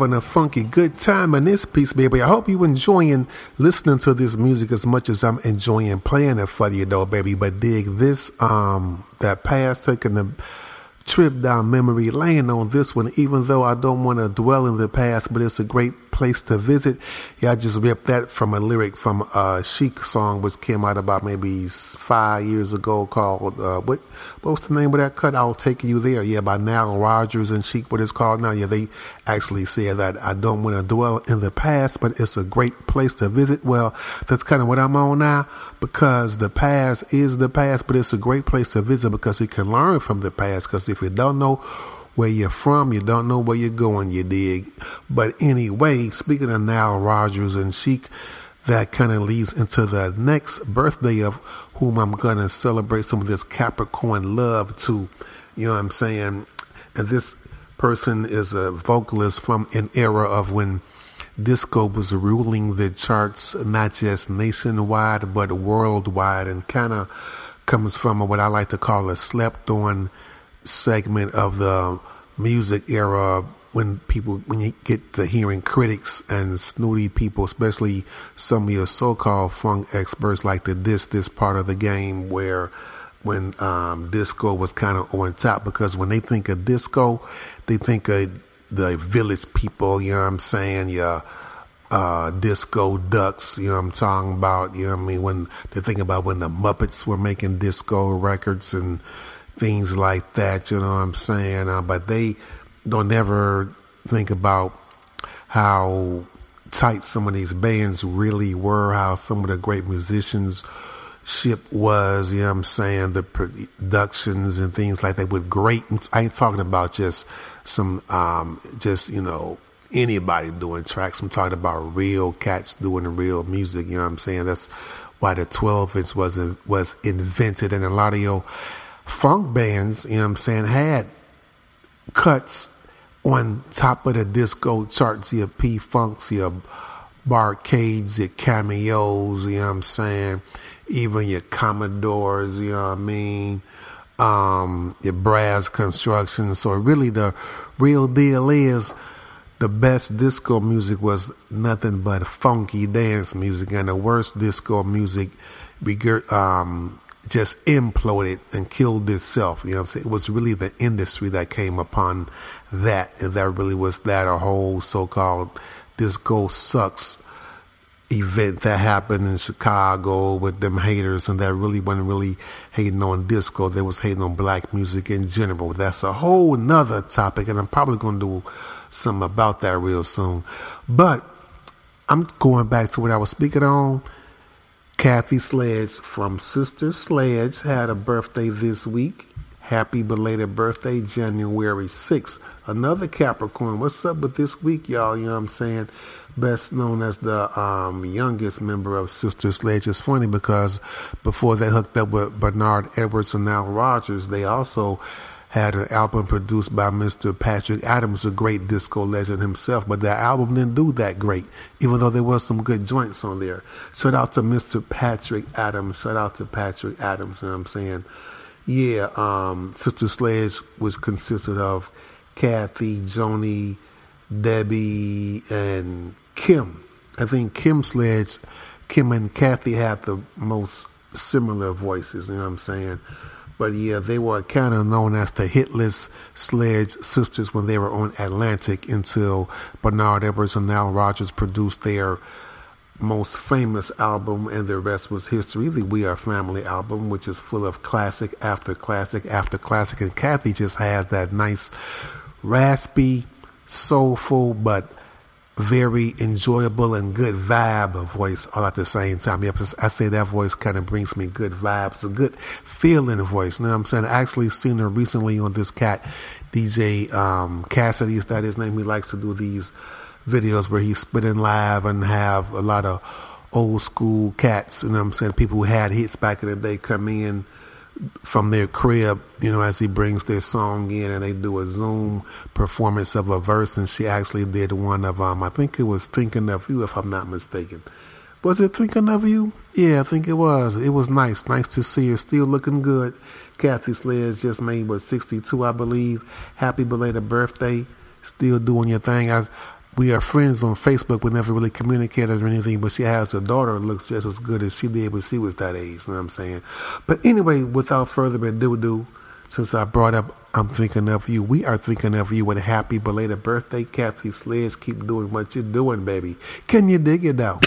Having a funky good time in this piece, baby. I hope you enjoying listening to this music as much as I'm enjoying playing it for you, though, baby. But dig this, um, that past taking the trip down memory lane on this one, even though I don't want to dwell in the past, but it's a great place to visit. Yeah, I just ripped that from a lyric from a Chic song, which came out about maybe five years ago called, uh, what, what's the name of that cut? I'll Take You There. Yeah, by Nile Rodgers and Chic, what it's called now. Yeah, they actually said that I don't want to dwell in the past, but it's a great place to visit. Well, that's kind of what I'm on now because the past is the past, but it's a great place to visit because you can learn from the past. Because if you don't know where you're from, you don't know where you're going, you dig. But anyway, speaking of Nile Rodgers and Chic, that kind of leads into the next birthday of whom I'm going to celebrate some of this Capricorn love to. You know what I'm saying? And this person is a vocalist from an era of when disco was ruling the charts, not just nationwide, but worldwide, and kind of comes from what I like to call a slept on segment of the music era when people when you get to hearing critics and snooty people especially some of your so-called funk experts like to diss this part of the game where when um, disco was kind of on top because when they think of disco they think of the village people you know what i'm saying? Your uh, disco ducks, you know what I'm talking about, you know what I mean, when they think about when the Muppets were making disco records and things like that, you know what I'm saying, uh, but they don't ever think about how tight some of these bands really were, how some of the great musicians ship was, you know what I'm saying, the productions and things like that with great I ain't talking about just some um just, you know, anybody doing tracks. I'm talking about real cats doing real music, you know what I'm saying? That's why the 12 inch was was invented and a lot of your funk bands, you know what I'm saying, had cuts on top of the disco charts, your P Funks, your Bar-Kays, your cameos, you know what I'm saying? Even your Commodores, you know what I mean? Um, your brass construction. So really the real deal is the best disco music was nothing but funky dance music, and the worst disco music um, just imploded and killed itself. You know what I'm saying? It was really the industry that came upon that, and that really was that a whole so called this disco sucks event that happened in Chicago with them haters and that really wasn't really hating on disco. They was hating on black music in general. That's a whole nother topic and I'm probably going to do something about that real soon. But I'm going back to what I was speaking on. Kathy Sledge from Sister Sledge had a birthday this week. Happy belated birthday, January 6th. Another Capricorn. What's up with this week, y'all? You know what I'm saying? Best known as the um, youngest member of Sister Sledge. It's funny because before they hooked up with Bernard Edwards and Nile Rodgers, they also had an album produced by Mr. Patrick Adams, a great disco legend himself, but that album didn't do that great, even though there was some good joints on there. Shout out to Mr. Patrick Adams. Shout out to Patrick Adams, you know what I'm saying? Yeah, um, Sister Sledge was consisted of Kathy, Joni, Debbie, and Kim. I think Kim Sledge, Kim and Kathy had the most similar voices, you know what I'm saying? But yeah, they were kind of known as the hitless Sledge sisters when they were on Atlantic until Bernard Edwards and Nile Rodgers produced their most famous album, and the rest was history. The We Are Family album, which is full of classic after classic after classic. And Kathy just has that nice, raspy, soulful, but very enjoyable and good vibe voice all at the same time. Yep, I say that voice kind of brings me good vibes, a good feeling voice. You know what I'm saying? I actually seen her recently on this cat, DJ um, Cassidy, is that his name? He likes to do these videos where he's spitting live and have a lot of old school cats, you know what I'm saying? People who had hits back in the day come in from their crib, you know, as he brings their song in and they do a Zoom performance of a verse. And she actually did one of, um, I think it was Thinking of You, if I'm not mistaken. Was it Thinking of You? Yeah, I think it was. It was nice. Nice to see her still looking good. Kathy Sledge just made, what, 62, I believe. Happy belated birthday. Still doing your thing. I, we are friends on Facebook. We never really communicated or anything, but she has a daughter who looks just as good as she did when she was that age. You know what I'm saying? But anyway, without further ado, since I brought up I'm thinking of you, we are thinking of you and happy belated birthday, Kathy Sledge. Keep doing what you're doing, baby. Can you dig it though?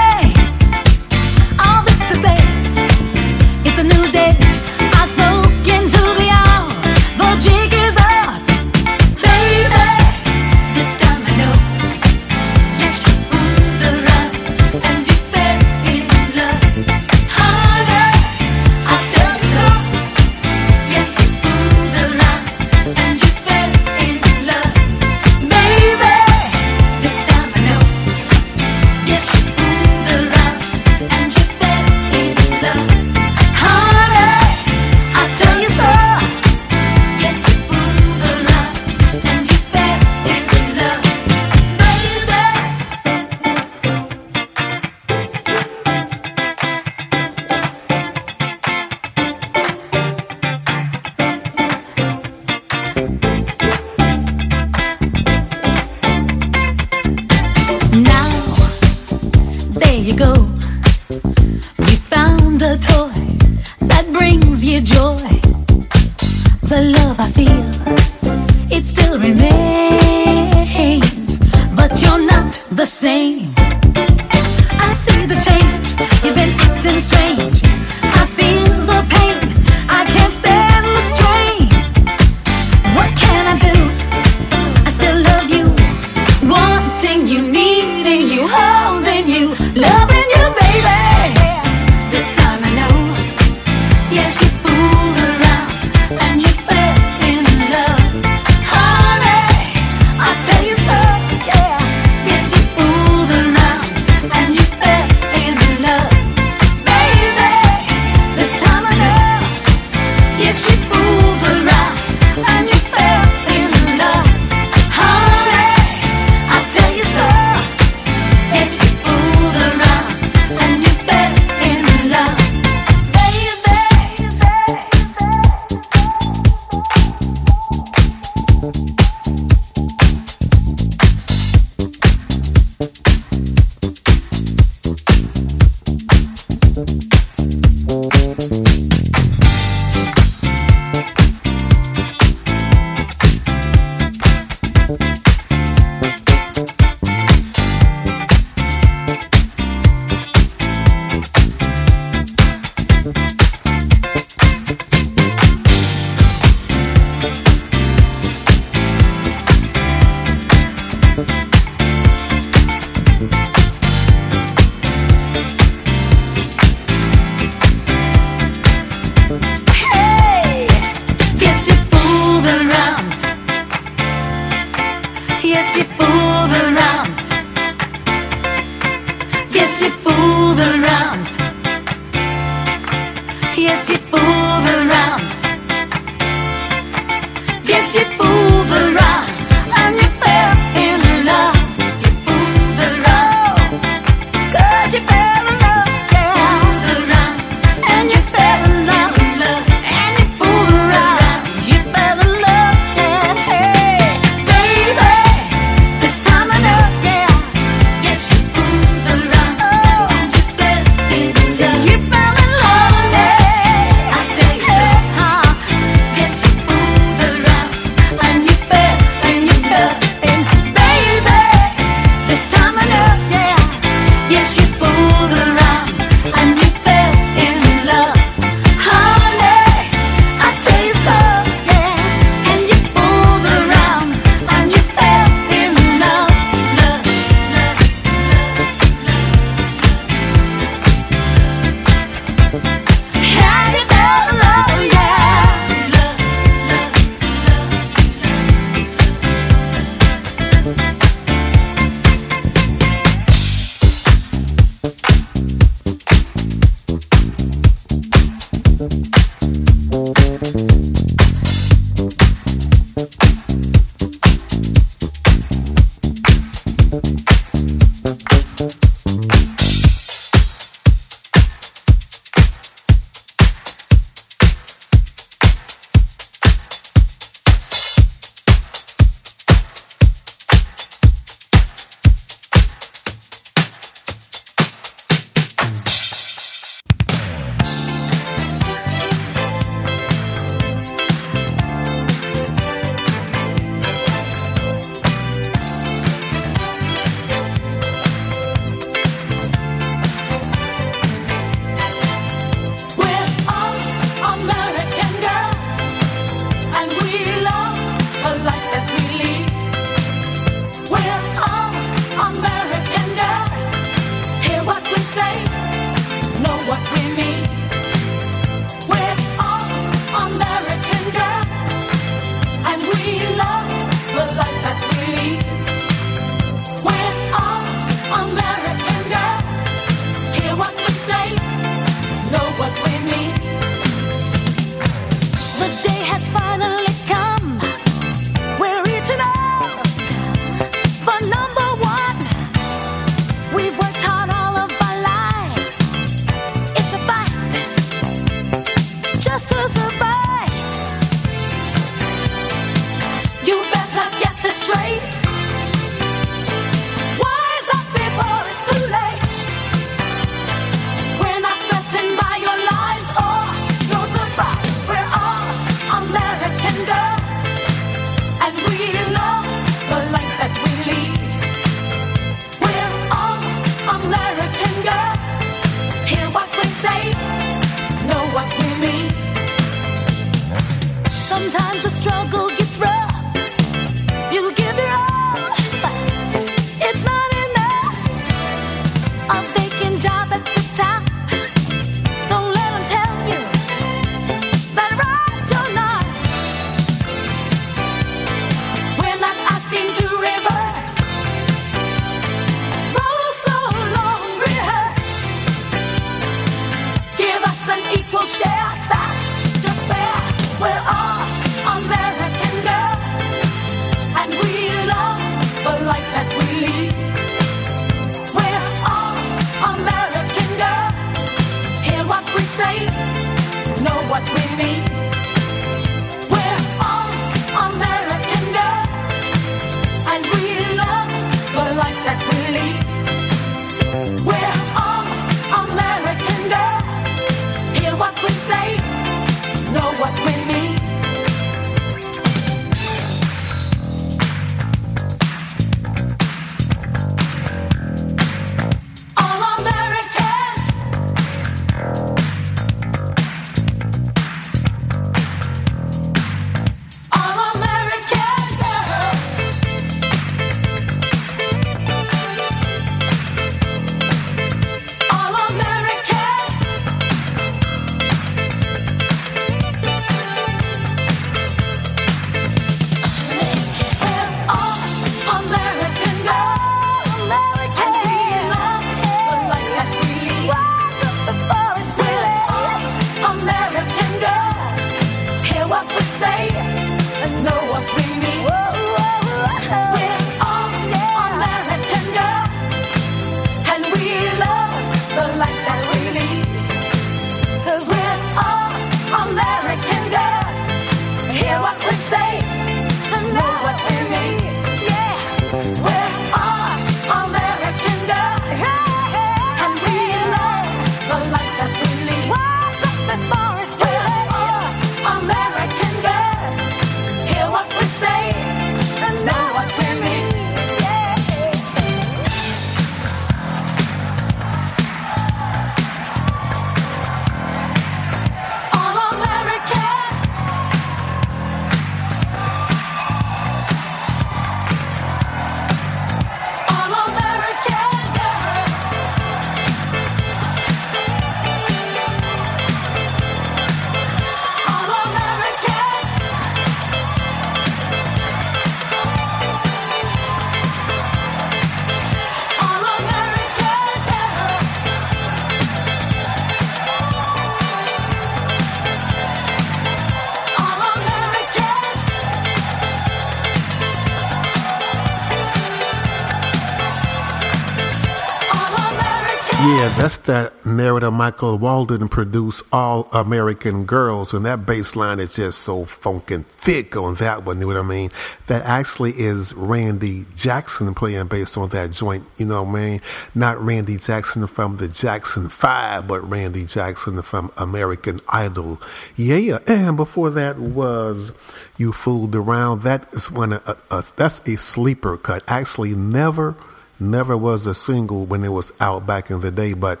Yeah, that's that Narada Michael Walden produced All American Girls, and that bass line is just so funkin' thick on that one, you know what I mean? That actually is Randy Jackson playing bass on that joint, you know what I mean? Not Randy Jackson from the Jackson 5, but Randy Jackson from American Idol. Yeah, and before that was You Fooled Around. That is one of, uh, uh, that's a sleeper cut. Actually, never never was a single when it was out back in the day, but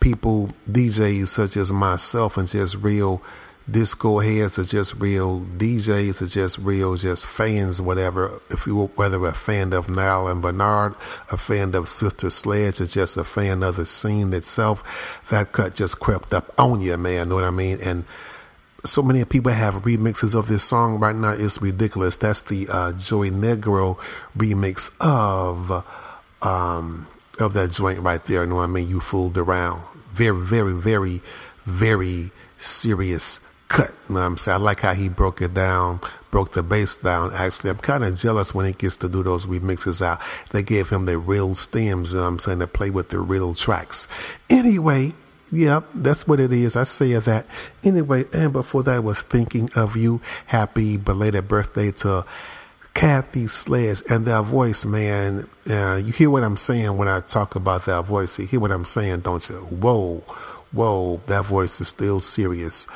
people, DJs such as myself and just real disco heads are just real DJs are just real just fans whatever if you whether a fan of Nile and Bernard a fan of Sister Sledge or just a fan of the scene itself that cut just crept up on you man know what I mean and so many people have remixes of this song right now. It's ridiculous. That's the uh, Joey Negro remix of um, of that joint right there. You know what I mean? You fooled around. Very, very, very, very serious cut. You know what I'm saying? I like how he broke it down, broke the bass down. Actually, I'm kind of jealous when he gets to do those remixes out. They gave him the real stems, you know what I'm saying, to play with the real tracks. Anyway, Yep, that's what it is. I say that. Anyway, and before that was thinking of you. Happy belated birthday to Kathy Sledge and that voice, man. Uh, you hear what I'm saying when I talk about that voice. You hear what I'm saying, don't you? Whoa, whoa, that voice is still serious.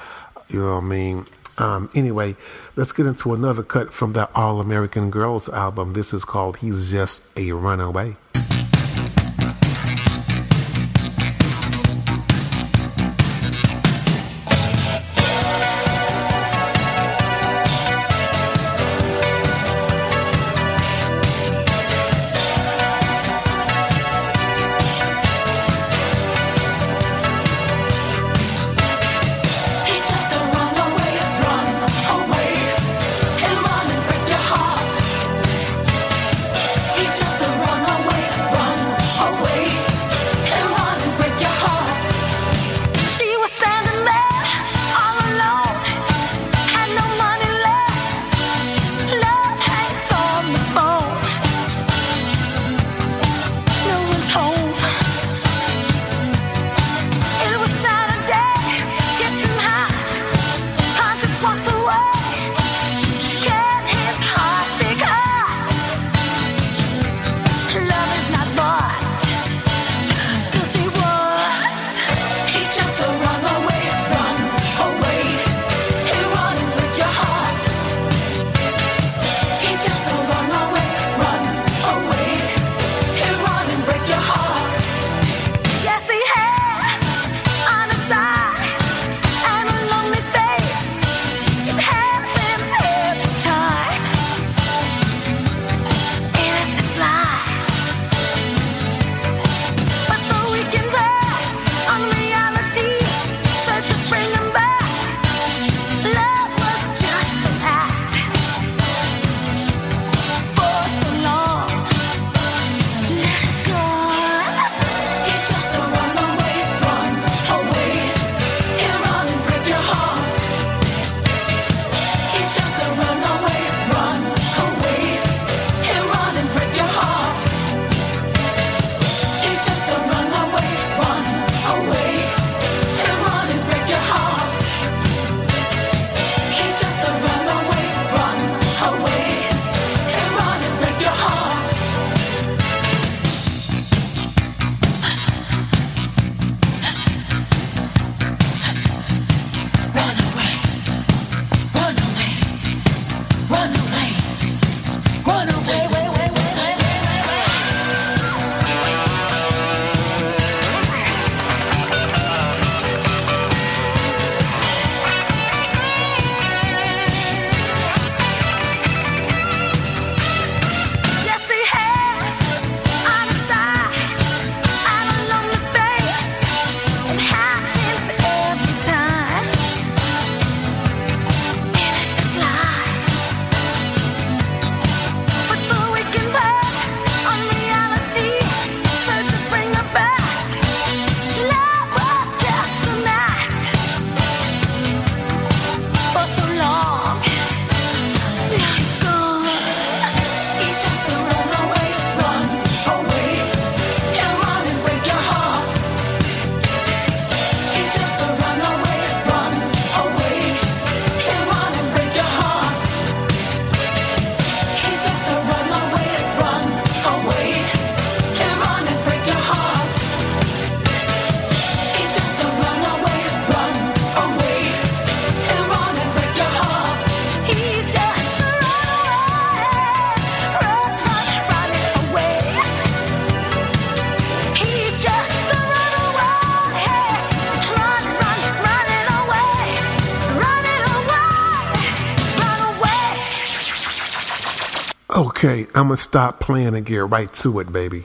You know what I mean? Um, anyway, let's get into another cut from that All American Girls album. This is called He's Just a Runaway. I'm going to stop playing and get right to it, baby.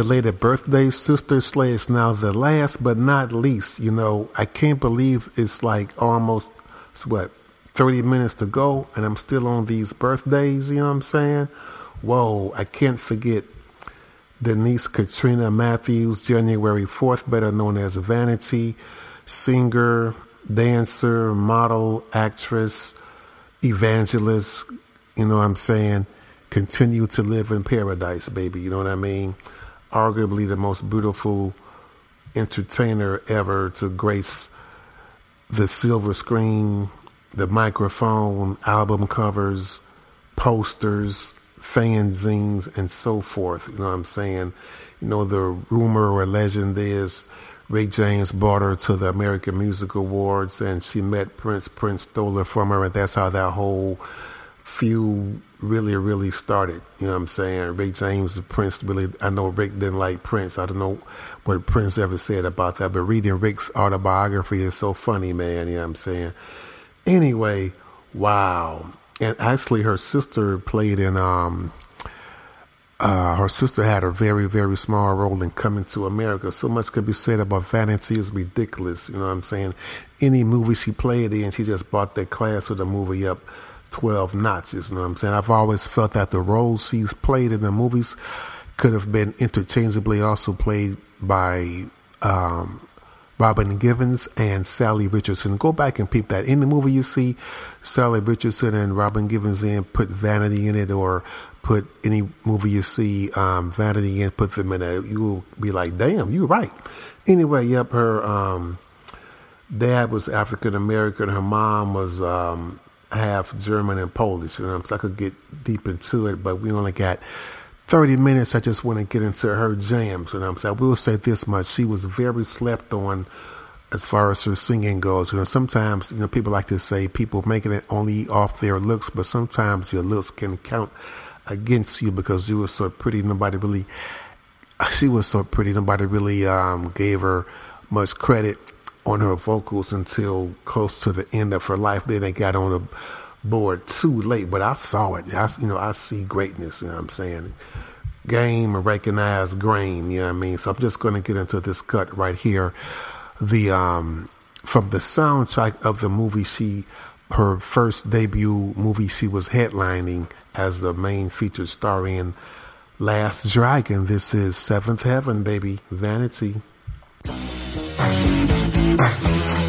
Belated birthday, Sister. It's now the last but not least. You know, I can't believe it's like almost, it's what, 30 minutes to go, and I'm still on these birthdays, you know what I'm saying? Whoa, I can't forget Denise Katrina Matthews, January 4th, better known as Vanity, singer, dancer, model, actress, evangelist, you know what I'm saying? Continue to live in paradise, baby, you know what I mean? Arguably the most beautiful entertainer ever to grace the silver screen, the microphone, album covers, posters, fanzines, and so forth. You know what I'm saying? You know, the rumor or legend is Rick James brought her to the American Music Awards and she met Prince. Prince stole her from her, and that's how that whole feud really, really started. You know what I'm saying? Rick James Prince really, I know Rick didn't like Prince. I don't know what Prince ever said about that, but reading Rick's autobiography is so funny, man. You know what I'm saying? Anyway, wow. And actually, her sister played in, um, uh, her sister had a very, very small role in Coming to America. So much could be said about Vanity is ridiculous. You know what I'm saying? Any movie she played in, she just brought that class of the movie up 12 notches. You know what I'm saying? I've always felt that the roles she's played in the movies could have been interchangeably also played by um, Robin Givens and Salli Richardson. Go back and peep that. In the movie, you see Salli Richardson and Robin Givens in, put Vanity in it, or put any movie you see um, Vanity in, put them in it. You'll be like, damn, you're right. Anyway, yep, her um, dad was African American. Her mom was um, half German and Polish. You know, so I could get deep into it, but we only got 30 minutes. I just want to get into her jams. You know saying? I will say this much. She was very slept on as far as her singing goes. You know, sometimes, you know, people like to say people making it only off their looks, but sometimes your looks can count against you because you were so pretty. Nobody really, she was so pretty. Nobody really um, gave her much credit on her vocals until close to the end of her life. Then they got on the board too late, but I saw it. I, you know, I see greatness. You know what I'm saying? Game and recognize grain. You know what I mean? So I'm just going to get into this cut right here. The um, from the soundtrack of the movie she her first debut movie she was headlining as the main featured star in Last Dragon. This is Seventh Heaven, baby. Vanity. Thank you.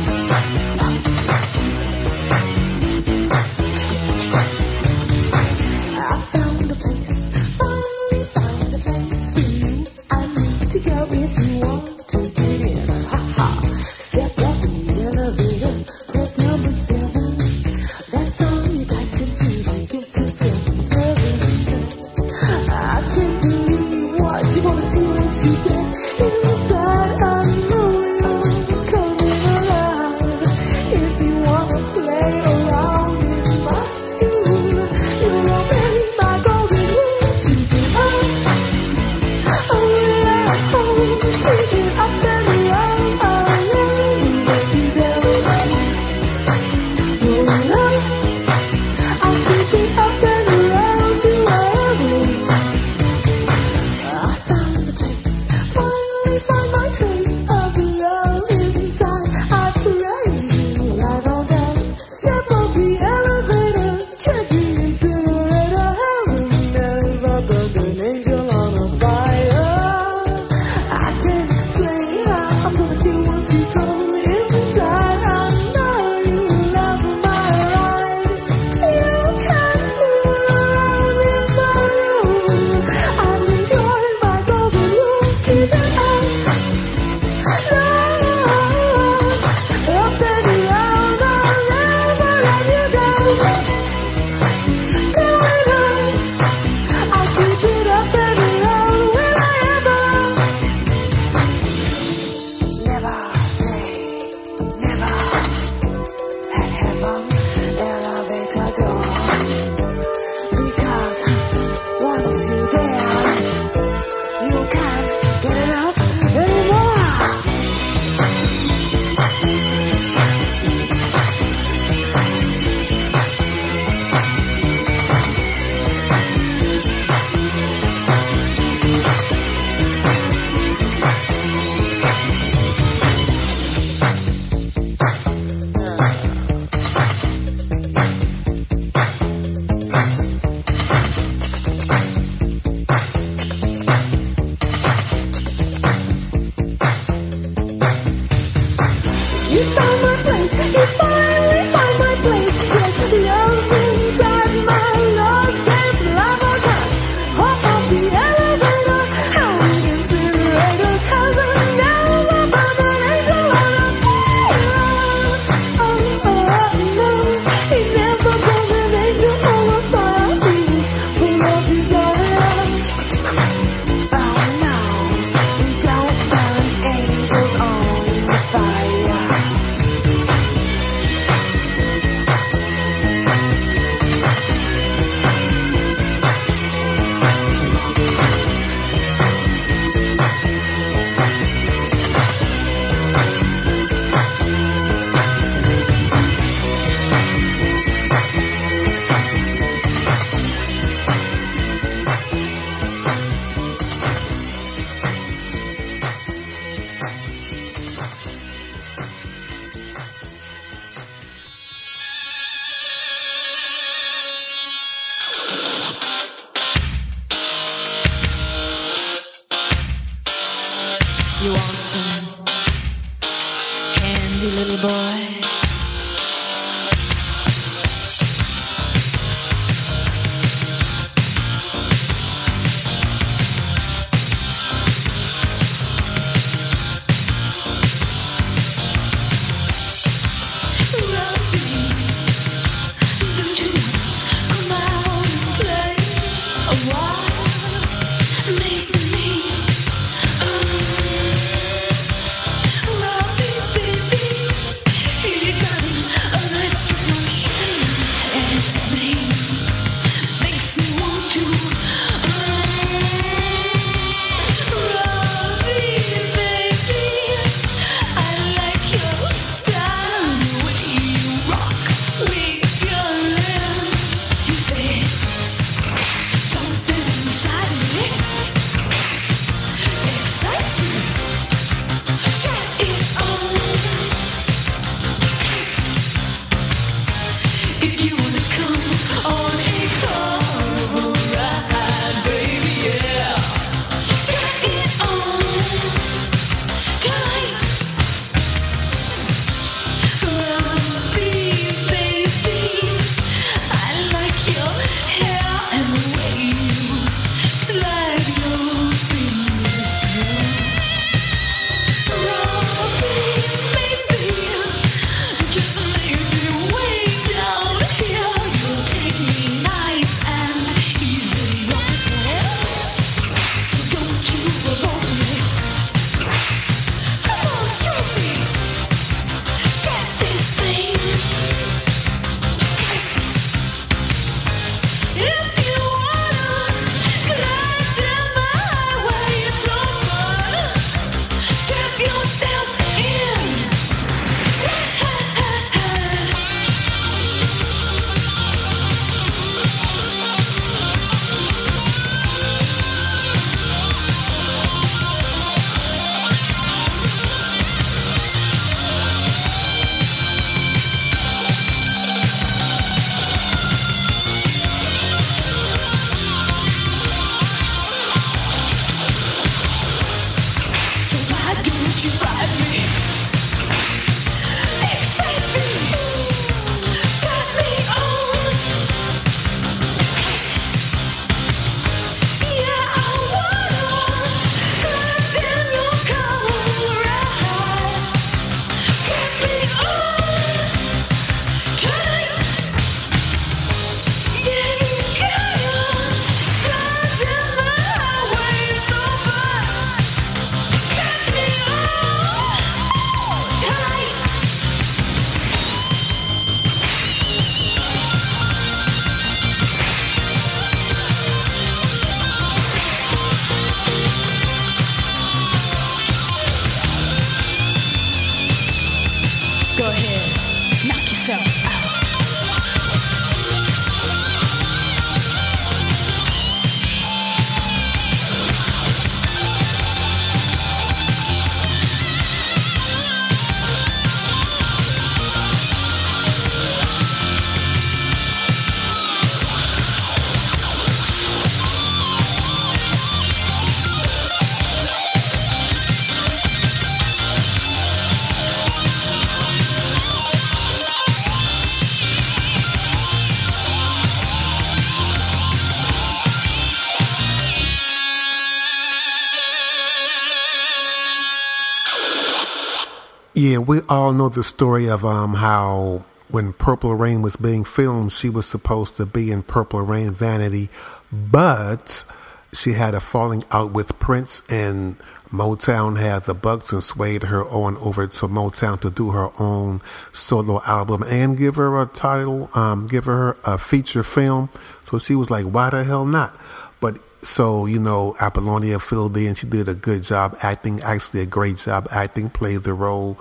All know the story of um how when Purple Rain was being filmed, she was supposed to be in Purple Rain Vanity, but she had a falling out with Prince and Motown had the bucks and swayed her on over to Motown to do her own solo album and give her a title, um, give her a feature film. So she was like, why the hell not? But so, you know, Apollonia filled in. She did a good job acting, actually a great job acting, played the role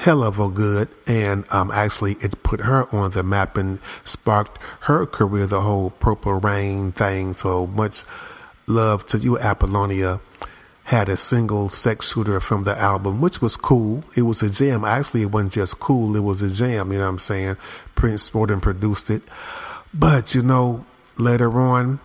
hell of a good. And um, actually, it put her on the map and sparked her career, the whole Purple Rain thing. So much love to you, Apollonia. Had a single sex shooter from the album, which was cool. It was a jam. Actually, it wasn't just cool, it was a jam. You know what I'm saying? Prince Sporting produced it. But, you know, later on,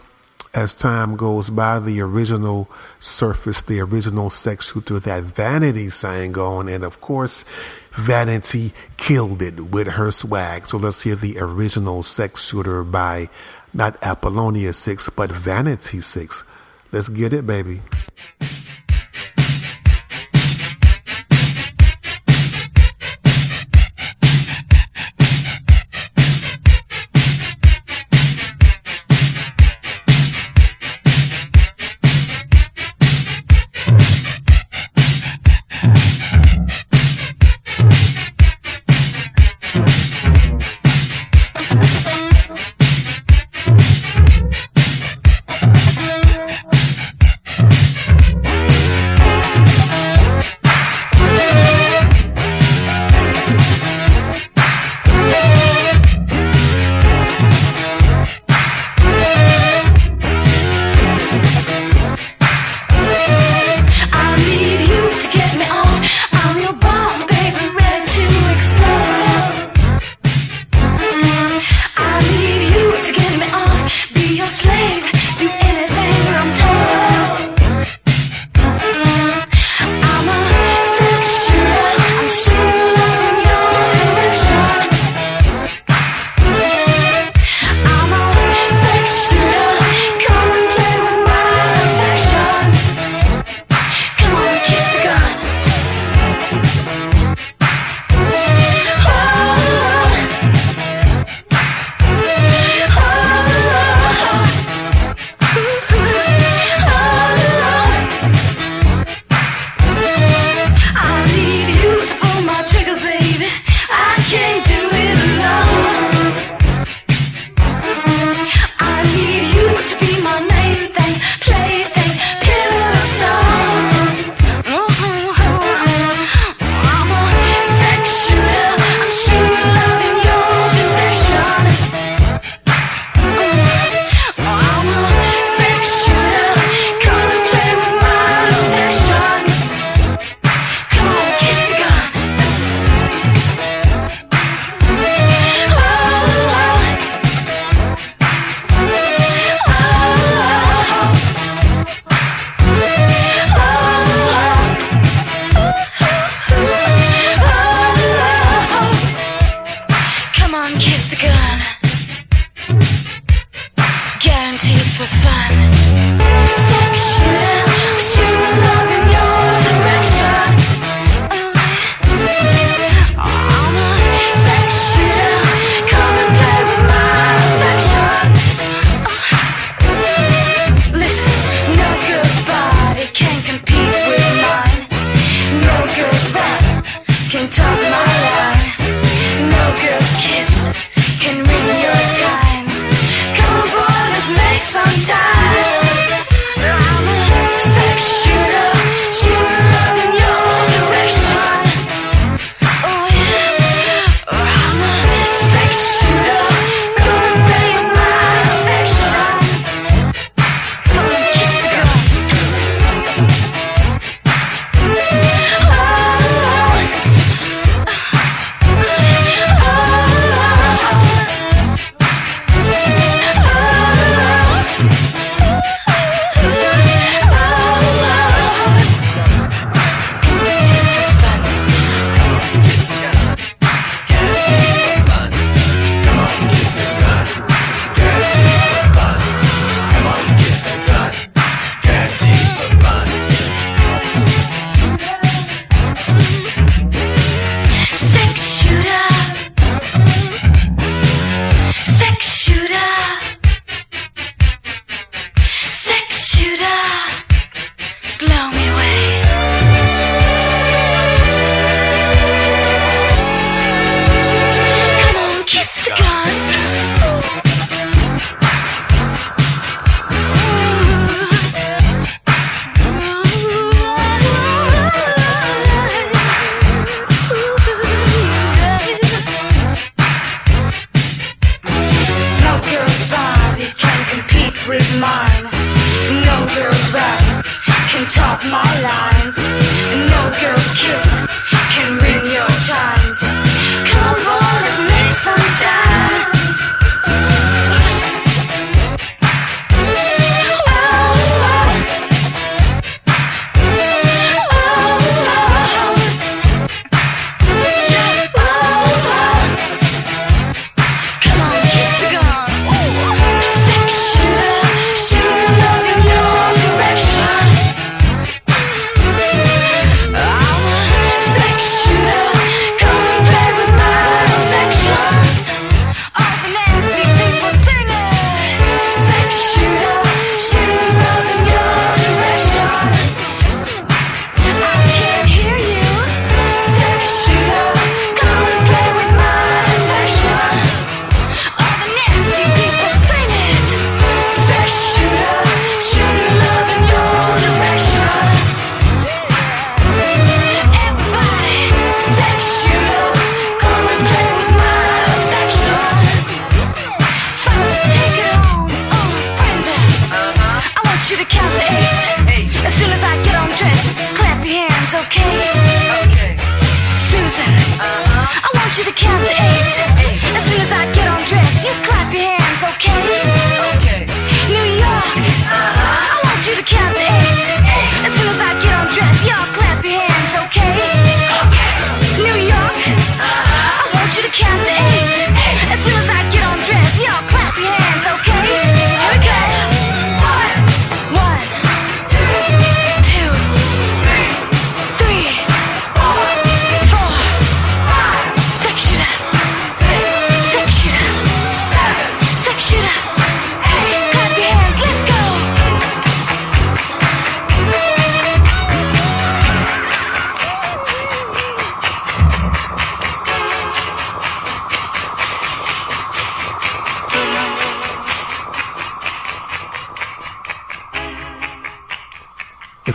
as time goes by, the original surface, the original sex shooter that Vanity sang on, and of course, Vanity killed it with her swag. So let's hear the original sex shooter by not Apollonia 6, but Vanity 6. Let's get it, baby.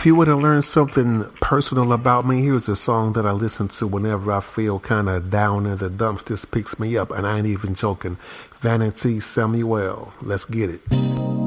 If you want to learn something personal about me, here's a song that I listen to whenever I feel kind of down in the dumps. This picks me up, and I ain't even joking. Vanity Samuel. Let's get it.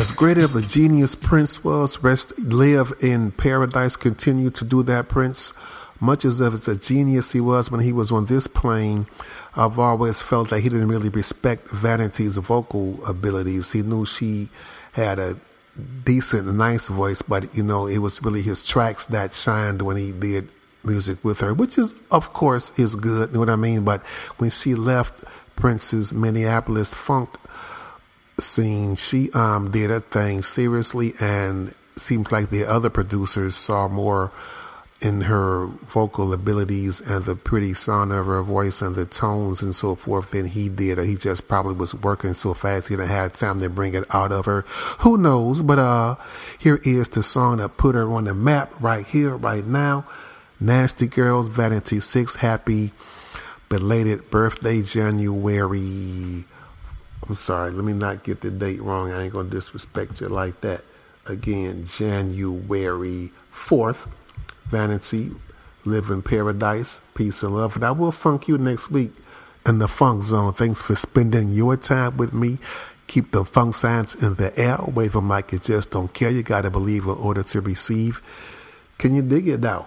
As great of a genius Prince was, rest live in paradise, continue to do that, Prince. Much as of a genius he was when he was on this plane, I've always felt that he didn't really respect Vanity's vocal abilities. He knew she had a decent, nice voice, but you know, it was really his tracks that shined when he did music with her, which is, of course, is good. You know what I mean? But when she left Prince's Minneapolis funk scene, she um, did a thing seriously, and seems like the other producers saw more in her vocal abilities and the pretty sound of her voice and the tones and so forth than he did. Or he just probably was working so fast he didn't have time to bring it out of her. Who knows? But uh, here is the song that put her on the map right here, right now. Nasty Girls, Vanity Six, Happy belated birthday, January I'm sorry, let me not get the date wrong. I ain't going to disrespect you like that. Again, January 4th, Vanity, Live in Paradise, Peace and Love. And I will funk you next week in the Funk Zone. Thanks for spending your time with me. Keep the funk signs in the air. Wave them like you just don't care. You got to believe in order to receive. Can you dig it now?